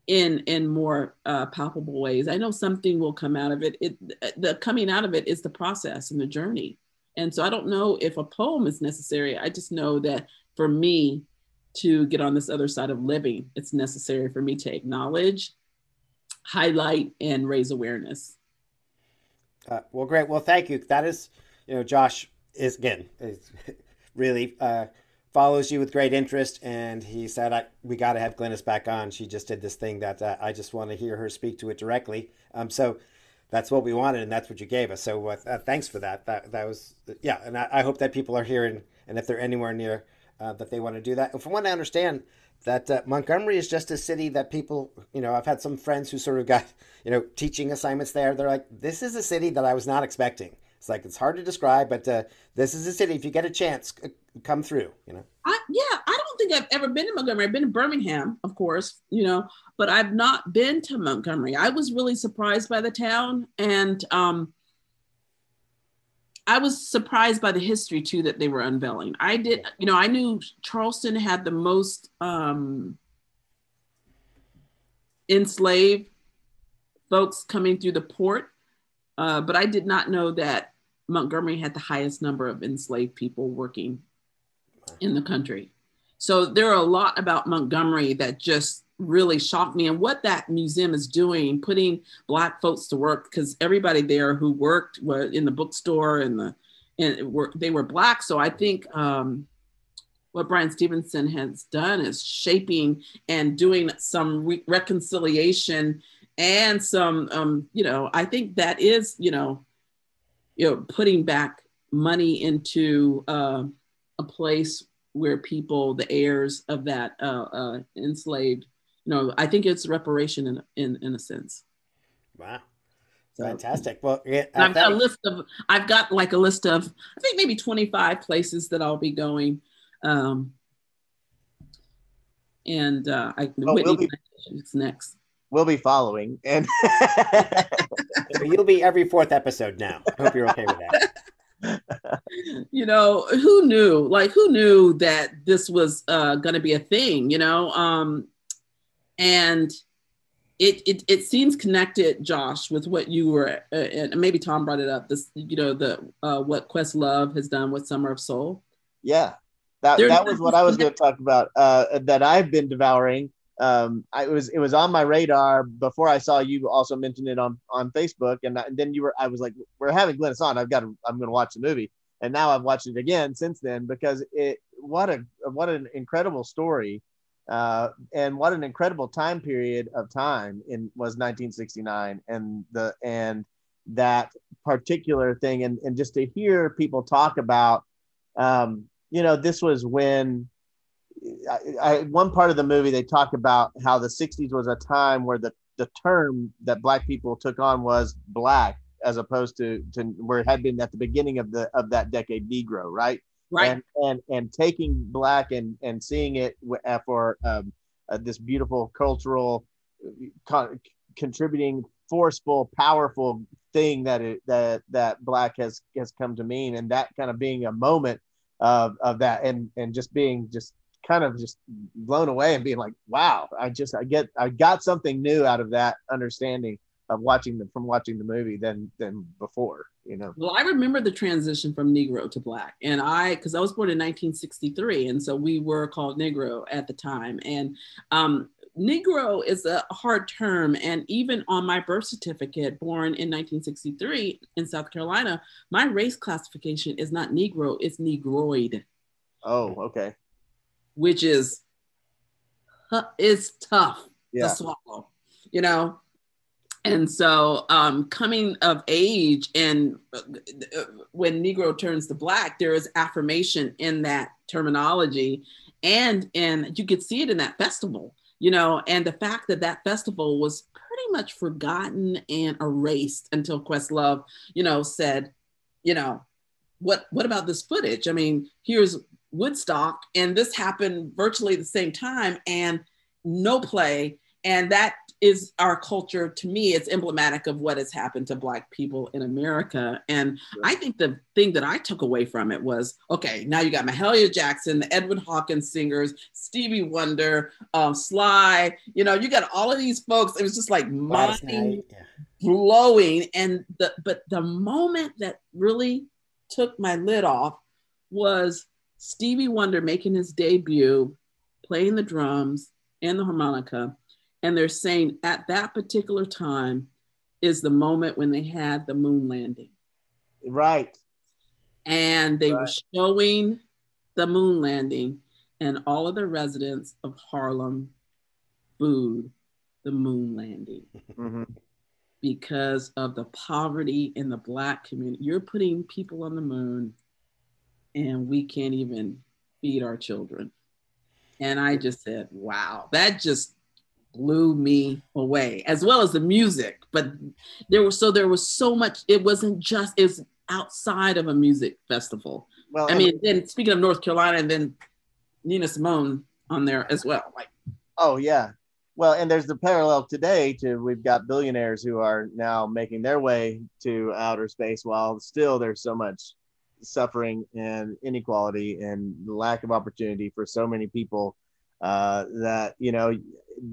S3: in in more uh, palpable ways. I know something will come out of it. It the coming out of it is the process and the journey. And so I don't know if a poem is necessary. I just know that for me to get on this other side of living, it's necessary for me to acknowledge, highlight, and raise awareness.
S2: Uh, well, great. Well, thank you. That is, you know, Josh is again is really uh, follows you with great interest, and he said, I, "We got to have Glenis back on. She just did this thing that uh, I just want to hear her speak to it directly." Um, so that's what we wanted, and that's what you gave us. So uh, thanks for that. That that was yeah, and I, I, hope that people are here, and, and if they're anywhere near uh, that they want to do that. If I want to understand that uh, Montgomery is just a city that people, you know, I've had some friends who sort of got, you know, teaching assignments there. They're like, this is a city that I was not expecting. It's like it's hard to describe, but uh, this is a city. If you get a chance, come through. You know.
S3: I, yeah, I don't think I've ever been to Montgomery. I've been to Birmingham, of course, you know, but I've not been to Montgomery. I was really surprised by the town, and um, I was surprised by the history too that they were unveiling. I did, you know, I knew Charleston had the most um, enslaved folks coming through the port, uh, but I did not know that Montgomery had the highest number of enslaved people working in the country. So there are a lot about Montgomery that just really shocked me and what that museum is doing putting black folks to work because everybody there who worked were in the bookstore and the and were they were black so i think um, what bryan stevenson has done is shaping and doing some re- reconciliation and some um, you know i think that is you know you know putting back money into uh, a place where people the heirs of that uh, uh, enslaved you know, I think it's reparation in in, in a sense.
S2: Wow. So, Fantastic. Well, yeah,
S3: I've got a list of. I've got like a list of. I think maybe twenty five places that I'll be going, um, and uh, I oh, Whitney we'll be, it's next.
S1: We'll be following, and
S2: you'll be every fourth episode now. I hope you're okay with
S3: that. you know, who knew? Like, who knew that this was uh, going to be a thing? You know, um, and it, it it seems connected, Josh, with what you were, uh, and maybe Tom brought it up. This, you know, the uh, what Questlove has done with Summer of Soul.
S1: Yeah, that There's that was what I was going to talk about. Uh, that I've been devouring. Um, I was it was on my radar before I saw you also mention it on on Facebook, and, and then you were I was like, we're having Glenis on. I've got to, I'm going to watch the movie, and now I've watched it again since then because it what a what an incredible story uh, and what an incredible time period of time in was 1969 and the and that particular thing. And, and just to hear people talk about um, you know this was when I, I, one part of the movie they talk about how the 60s was a time where the the term that black people took on was black as opposed to, to where it had been at the beginning of the of that decade negro right?
S3: Right.
S1: And and, and taking black and and seeing it uh, for um, uh, this beautiful cultural uh, con- contributing forceful powerful thing that it that that black has has come to mean. And that kind of being a moment of of that and and just being just kind of just blown away and being like wow i just i get i got something new out of that understanding of watching them from watching the movie than than before you know?
S3: Well i remember the transition from negro to black and i because i was born in 1963 and so we were called negro at the time and um, negro is a hard term and even on my birth certificate born in 1963 in south carolina my race classification is not negro it's negroid.
S1: Oh okay
S3: which is is tough
S1: Yeah.
S3: to swallow, you know. And so, um, coming of age, and uh, when Negro turns to Black, there is affirmation in that terminology, and and you could see it in that festival, you know. And the fact that that festival was pretty much forgotten and erased until Questlove, you know, said, you know, what what about this footage? I mean, here's Woodstock, and this happened virtually the same time, and no play. And that is our culture. To me, it's emblematic of what has happened to Black people in America. And I think the thing that I took away from it was okay, now you got Mahalia Jackson, the Edwin Hawkins singers, Stevie Wonder, um, Sly, you know, you got all of these folks. It was just like mind blowing and the but the moment that really took my lid off was Stevie Wonder making his debut playing the drums and the harmonica and they're saying at that particular time is the moment when they had the moon landing
S1: Right.
S3: and they were showing the moon landing and all of the residents of Harlem booed the moon landing
S1: Mhm.
S3: because of the poverty in the black community. You're putting people on the moon and we can't even feed our children. And I just said, wow, that just blew me away, as well as the music. But there was so there was so much, it wasn't just it's outside of a music festival.
S1: Well,
S3: I mean, then speaking of North Carolina and then Nina Simone on there as well. Like
S1: Oh yeah. Well, and there's the parallel today to we've got billionaires who are now making their way to outer space while still there's so much suffering and inequality and lack of opportunity for so many people uh, that you know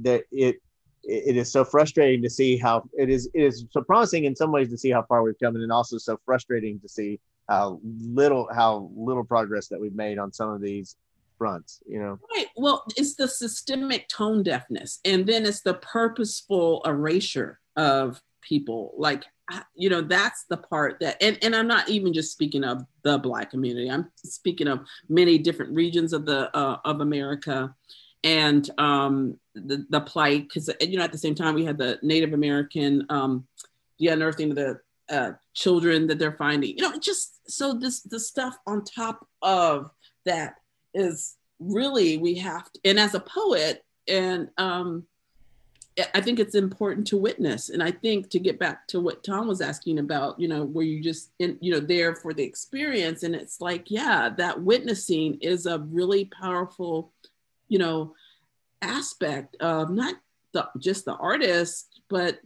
S1: that it it is so frustrating to see how it is it is so promising in some ways to see how far we've come and also so frustrating to see how little how little progress that we've made on some of these fronts you know
S3: Right. Well, it's the systemic tone deafness, and then it's the purposeful erasure of people. Like, you know, that's the part that, and, and I'm not even just speaking of the Black community. I'm speaking of many different regions of the uh, of America, and um, the the plight. Because you know, at the same time, we had the Native American, um, the unearthing of the uh, children that they're finding. You know, just so this the stuff on top of that is really we have to, and as a poet and um i think it's important to witness. And i think to get back to what tom was asking about you know where you just in you know there for the experience? And it's like yeah that witnessing is a really powerful you know aspect of not the, just the artist but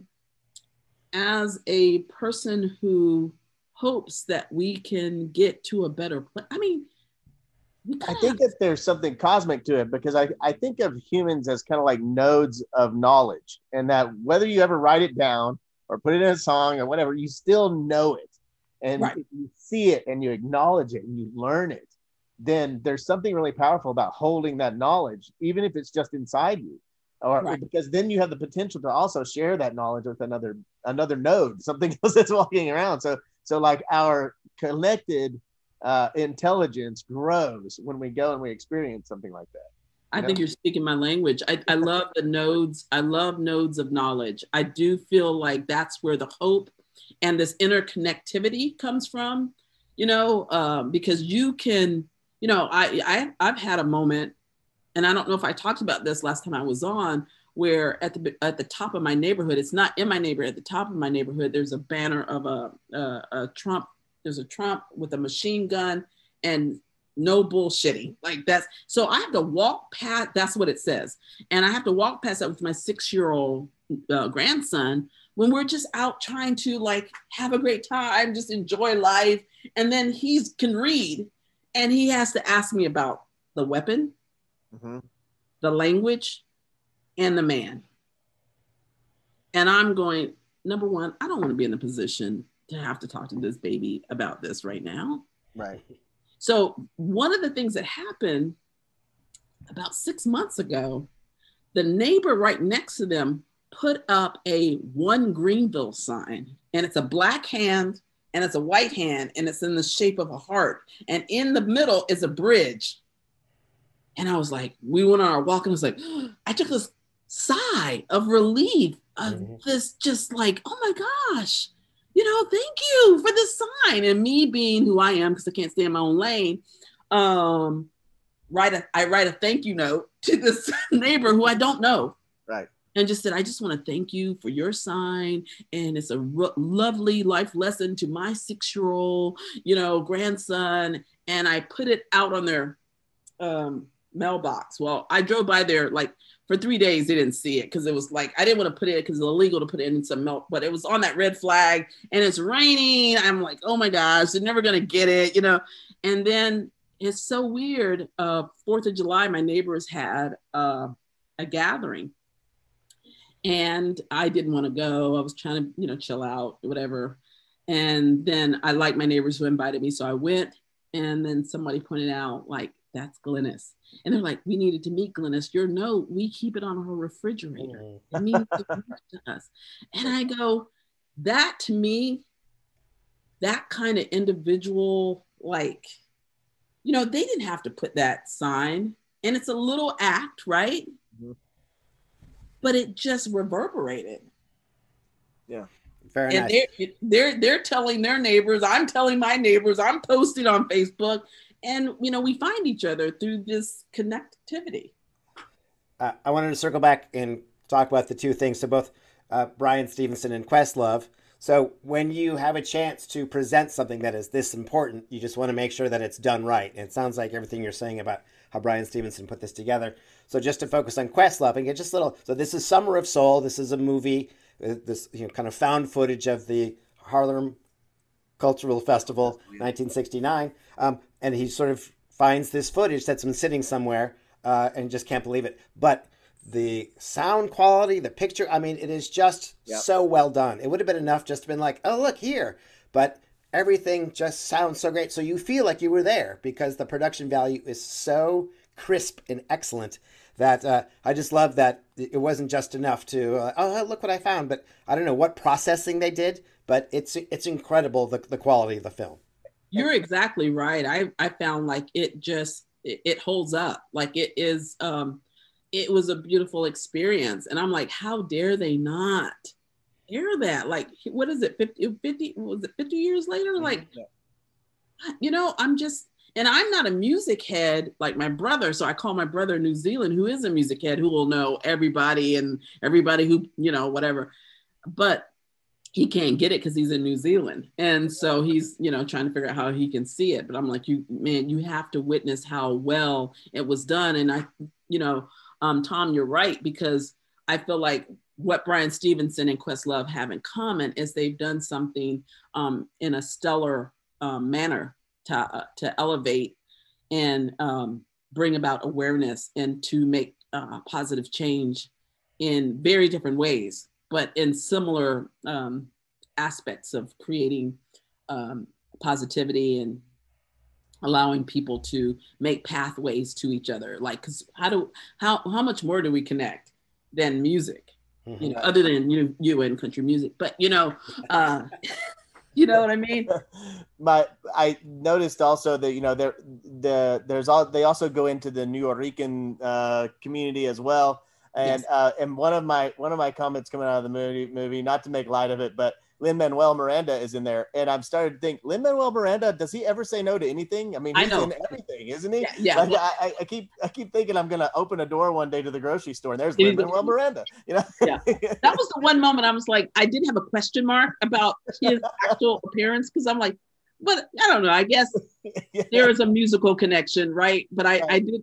S3: as a person who hopes that we can get to a better place i mean
S1: I think that there's something cosmic to it because I, I think of humans as kind of like nodes of knowledge, and that whether you ever write it down or put it in a song or whatever, you still know it. And
S3: Right.
S1: if you see it and you acknowledge it and you learn it, then there's something really powerful about holding that knowledge, even if it's just inside you. Or
S3: Right.
S1: because then you have the potential to also share that knowledge with another another node, something else that's walking around. So so like our connected uh, intelligence grows when we go and we experience something like that.
S3: I think you're speaking my language. I, I love the nodes. I love nodes of knowledge. I do feel like that's where the hope and this interconnectivity comes from, you know, um, because you can, you know, I, I I've had a moment, and I don't know if I talked about this last time I was on, where at the at the top of my neighborhood, it's not in my neighborhood. At the top of my neighborhood, there's a banner of a a, a Trump. There's a Trump with a machine gun and no bullshitting. Like that's so I have to walk past. That's what it says, and I have to walk past that with my six year old uh, grandson when we're just out trying to like have a great time, just enjoy life, and then he's can read, and he has to ask me about the weapon,
S1: Mhm.
S3: the language, and the man. And I'm going, number one, I don't want to be in a position to have to talk to this baby about this right now.
S1: Right.
S3: So, one of the things that happened about six months ago, the neighbor right next to them put up a one Greenville sign, and it's a black hand and it's a white hand, and it's in the shape of a heart. And in the middle is a bridge. And I was like, we went on our walk and I was like, I took this sigh of relief of mm-hmm. this just like, oh my gosh, you know, thank you for the sign. And me being who I am, because I can't stay in my own lane, um, write a I write a thank you note to this neighbor who I don't know.
S1: Right.
S3: And just said, I just want to thank you for your sign. And it's a r- lovely life lesson to my six year old, you know, grandson. And I put it out on their um, mailbox. Well, I drove by there like for three days. They didn't see it because it was like I didn't want to put it because it's illegal to put it in some milk, but it was on that red flag and it's raining. I'm like, oh my gosh, they're never gonna get it, you know. And then it's so weird. Uh, Fourth of July, my neighbors had uh, a gathering, and I didn't want to go. I was trying to, you know, chill out, whatever. And then I liked my neighbors who invited me, so I went. And then somebody pointed out, like, that's Glenis. And they're like, we needed to meet Glenis. Your note, we keep it on our refrigerator. It means to us. And I go, that to me, that kind of individual, like, you know, they didn't have to put that sign. And it's a little act, right? Mm-hmm. But it just reverberated.
S1: Yeah.
S3: Very and nice. they're, they're they're telling their neighbors, I'm telling my neighbors, I'm posting on Facebook, and you know we find each other through this connectivity.
S2: Uh, i wanted to circle back and talk about the two things. So both uh, bryan stevenson and questlove. So when you have a chance to present something that is this important you just want to make sure that it's done right. And it sounds like everything you're saying about how bryan stevenson put this together. So just to focus on questlove and get just a little so this is summer of soul. This is a movie uh, this you know kind of found footage of the harlem cultural festival 1969 um, and he sort of finds this footage that's been sitting somewhere uh, and just can't believe it. But the sound quality, the picture, I mean, it is just yep. so well done. It would have been enough just to been like, oh, look here. But everything just sounds so great. So you feel like you were there because the production value is so crisp and excellent that uh, I just love that it wasn't just enough to, uh, oh, look what I found. But I don't know what processing they did, but it's it's incredible the, the quality of the film.
S3: You're exactly right. I, I found like it just it, it holds up. Like it is um it was a beautiful experience. And I'm like, how dare they not air that? Like what is it, 50, 50 was it 50 years later? Mm-hmm. Like you know, I'm just and I'm not a music head like my brother. So I call my brother New Zealand, who is a music head, who will know everybody and everybody who, you know, whatever. But he can't get it because he's in New Zealand. And so he's, you know, trying to figure out how he can see it. But I'm like, you man, you have to witness how well it was done. And I, you know, um, Tom, you're right, because I feel like what Bryan Stevenson and Questlove have in common is they've done something um, in a stellar um, manner to, uh, to elevate and um, bring about awareness and to make uh, positive change in very different ways but in similar um, aspects of creating um, positivity and allowing people to make pathways to each other. Like because how do how how much more do we connect than music? Mm-hmm. you know other than you you and country music but you know uh you know what i mean?
S1: But i noticed also that you know there the there's all they also go into the new Rican uh community as well and yes. uh, and one of my one of my comments coming out of the movie movie, not to make light of it, but Lin Manuel Miranda is in there, and I'm starting to think Lin Manuel Miranda does he ever say no to anything? I mean, he's I in everything, isn't he?
S3: Yeah. yeah. Like,
S1: I, I, keep I keep thinking I'm gonna open a door one day to the grocery store, and there's Lin Manuel Miranda. You know?
S3: yeah. That was the one moment I was like, I did have a question mark about his actual appearance because I'm like, but I don't know. I guess yeah. there is a musical connection, right? But I, I did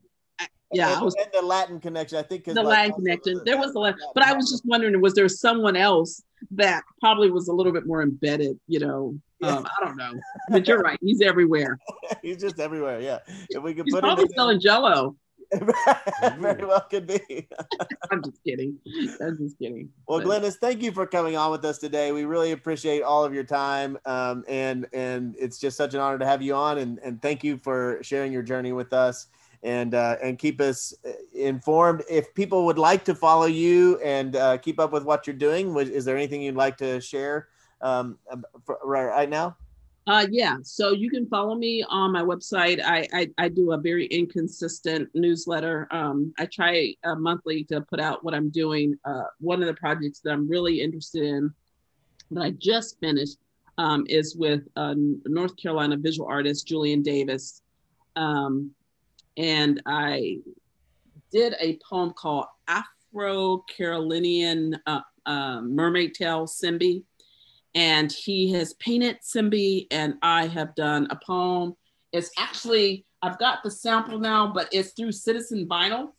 S3: yeah,
S1: and,
S3: was,
S1: and the Latin connection. I think
S3: the like, Latin connection. The, there was a Latin, but I was just wondering, was there someone else that probably was a little bit more embedded? You know, yeah. um, I don't know. But you're right. He's everywhere.
S1: he's just everywhere. Yeah. If we could
S3: he's
S1: put
S3: probably him selling Jello.
S1: Very well could be.
S3: I'm just kidding. I'm just kidding.
S1: Well, but. Glenis, thank you for coming on with us today. We really appreciate all of your time, um, and and it's just such an honor to have you on. And and thank you for sharing your journey with us and uh, and keep us uh, informed. If people would like to follow you and uh, keep up with what you're doing, is there anything you'd like to share um, right now?
S3: Uh, yeah, so you can follow me on my website. I I, I do a very inconsistent newsletter. Um, I try uh, monthly to put out what I'm doing. Uh, one of the projects that I'm really interested in that I just finished um, is with uh, North Carolina visual artist Julian Davis, um, and I did a poem called Afro Carolinian uh, uh, Mermaid Tale Simbi and he has painted Simbi, and I have done a poem. It's actually I've got the sample now, but it's through Citizen Vinyl.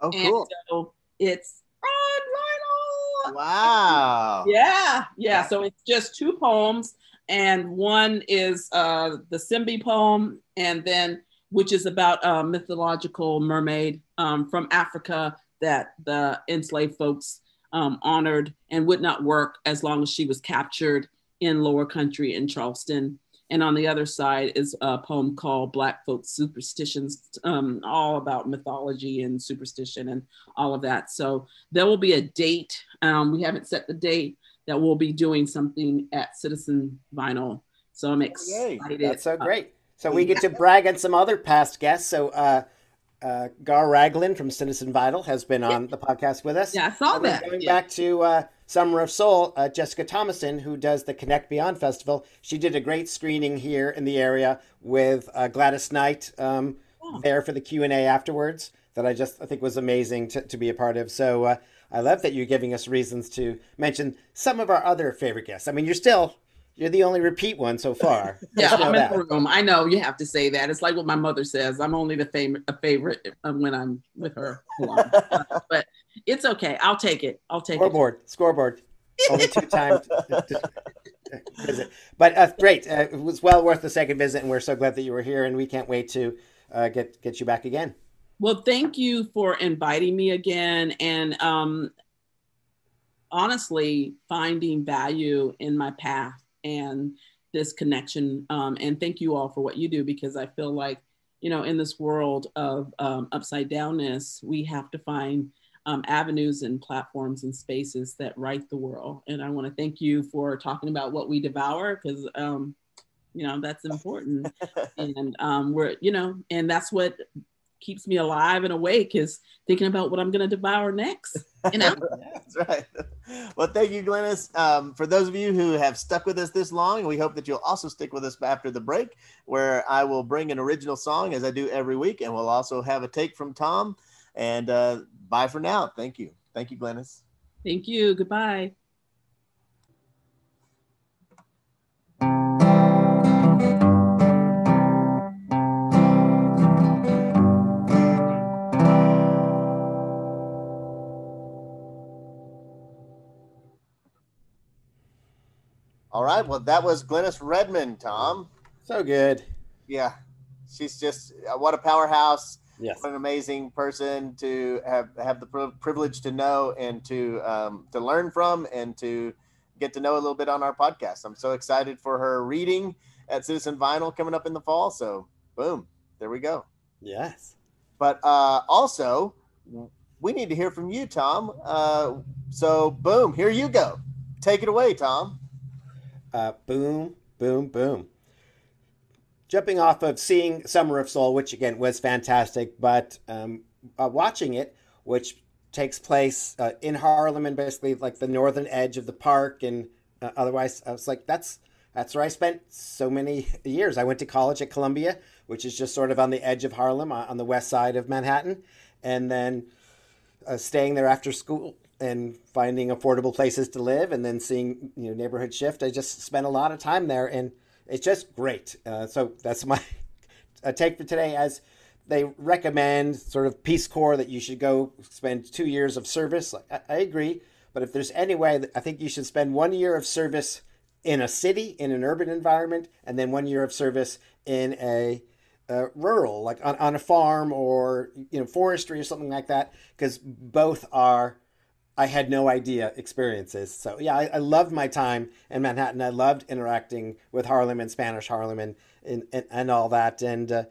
S1: Oh, cool!
S3: so it's on
S1: vinyl. Wow.
S3: Yeah, yeah. So it's just two poems, and one is uh, the Simbi poem, and then which is about a mythological mermaid um, from Africa that the enslaved folks um, honored and would not work as long as she was captured in lower country in Charleston. And on the other side is a poem called Black Folk Superstitions, um, all about mythology and superstition and all of that. So there will be a date. Um, we haven't set the date that we'll be doing something at Citizen Vinyl. So I'm excited.
S2: That's so great. So we get to brag on some other past guests. So uh, uh, Gar Ragland from Citizen Vinyl has been on yeah. the podcast with us.
S3: Yeah, I saw that.
S2: Going
S3: yeah.
S2: back to uh, Summer of Soul, uh, Jessica Thomason, who does the Connect Beyond Festival, she did a great screening here in the area with uh, Gladys Knight um, oh. there for the Q and A afterwards. That I just I think was amazing to, to be a part of. So uh, I love that you're giving us reasons to mention some of our other favorite guests. I mean, you're still you're the only repeat one so far.
S3: yeah, I'm in the room. I know you have to say that. It's like what my mother says. I'm only the fam- a favorite when I'm with her. but it's okay. I'll take it. I'll take
S2: scoreboard. it. Scoreboard. Scoreboard. only two times. visit. But uh, great. Uh, it was well worth the second visit, and we're so glad that you were here, and we can't wait to uh, get get you back again.
S3: Well, thank you for inviting me again, and um, honestly, finding value in my path and this connection. Um, and thank you all for what you do because I feel like, you know, in this world of um, upside downness, we have to find um, avenues and platforms and spaces that right the world. And I want to thank you for talking about what we devour because, um, you know, that's important. and um, we're, you know, and that's what keeps me alive and awake is thinking about what I'm going to devour next. You know,
S1: that's right. Well, thank you, Glenis. Um, for those of you who have stuck with us this long, we hope that you'll also stick with us after the break, where I will bring an original song as I do every week, and we'll also have a take from Tom. And uh, bye for now. Thank you. Thank you, Glenis.
S3: Thank you. Goodbye.
S1: Right. Well, that was Glenis Redmond, Tom.
S2: So good.
S1: Yeah. She's just uh, what a powerhouse.
S2: Yes.
S1: What an amazing person to have have the privilege to know and to um, to learn from and to get to know a little bit on our podcast. I'm so excited for her reading at Citizen Vinyl coming up in the fall. So, boom, there we go.
S2: Yes.
S1: But uh, also, we need to hear from you, Tom. Uh, so, boom, here you go. Take it away, Tom.
S2: Uh, boom, boom, boom. Jumping off of seeing Summer of Soul, which again was fantastic, but um, uh, watching it, which takes place uh, in Harlem and basically like the northern edge of the park, and uh, otherwise, I was like, that's that's where I spent so many years. I went to college at Columbia, which is just sort of on the edge of Harlem, uh, on the west side of Manhattan, and then uh, staying there after school and finding affordable places to live and then seeing you know neighborhood shift. I just spent a lot of time there and it's just great. Uh, so that's my take for today. As they recommend sort of peace corps that you should go spend two years of service I, I agree. But if there's any way i think you should spend one year of service in a city in an urban environment and then one year of service in a uh, rural like on, on a farm or you know forestry or something like that because both are I had no idea experiences. So yeah, I, I, loved my time in Manhattan. I loved interacting with Harlem and Spanish Harlem and and, and, and all that. And uh,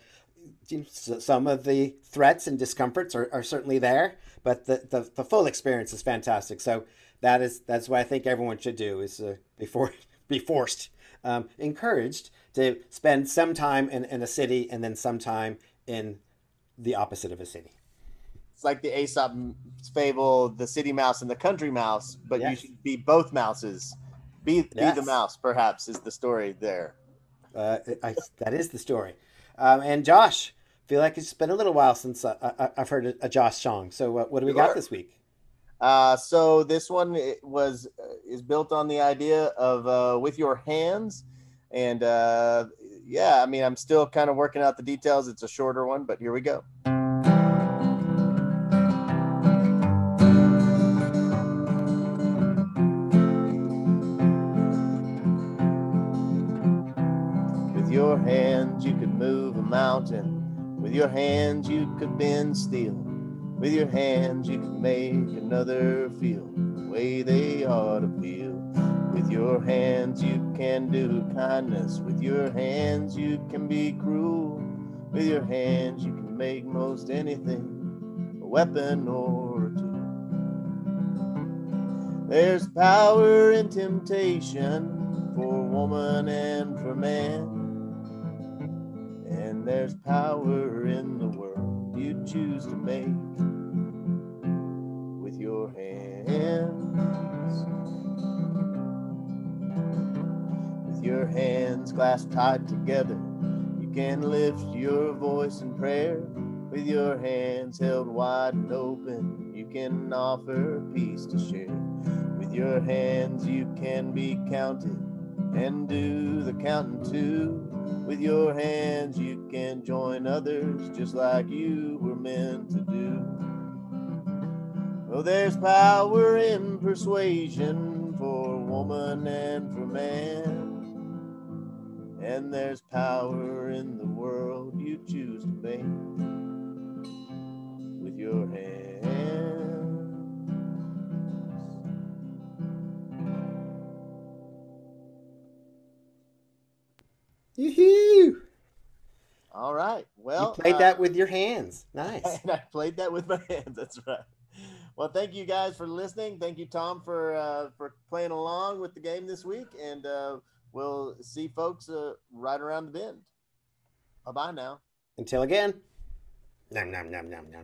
S2: you know, some of the threats and discomforts are, are certainly there, but the, the, the full experience is fantastic. So that is that's what I think everyone should do is uh, before be forced um, encouraged to spend some time in, in a city and then some time in the opposite of a city.
S1: It's like the Aesop fable, the city mouse and the country mouse, but
S2: Yes.
S1: you should be both mouses. Be, be the mouse, perhaps, is the story there.
S2: Uh, I, that is the story. Um, and Josh, feel like it's been a little while since I, I've heard a, Josh song. So uh, what do we got this week?
S1: Uh, so this one was uh, is built on the idea of uh, with your hands, and uh, yeah, I mean I'm still kind of working out the details. It's a shorter one, but here we go. Your hands, you could move a mountain. With your hands, you could bend steel. With your hands, you could make another feel the way they ought to feel. With your hands, you can do kindness. With your hands, you can be cruel. With your hands, you can make most anything a weapon or a tool. There's power in temptation for woman and for man. There's power in the world you choose to make with your hands. With your hands clasped tight together, you can lift your voice in prayer. With your hands held wide and open, you can offer peace to share. With your hands, you can be counted and do the counting too. With your hands, you can join others just like you were meant to do. Oh, there's power in persuasion for woman and for man. And there's power in the world you choose to make with your hands.
S2: Yoo-hoo!
S1: All right. Well,
S2: you played
S1: uh,
S2: that with your hands. Nice.
S1: and I played that with my hands. That's right. Well, thank you guys for listening. Thank you, Tom, for uh, for playing along with the game this week, and uh, we'll see folks uh, right around the bend. Bye bye now.
S2: Until again. Nom, nom, nom, nom, nom.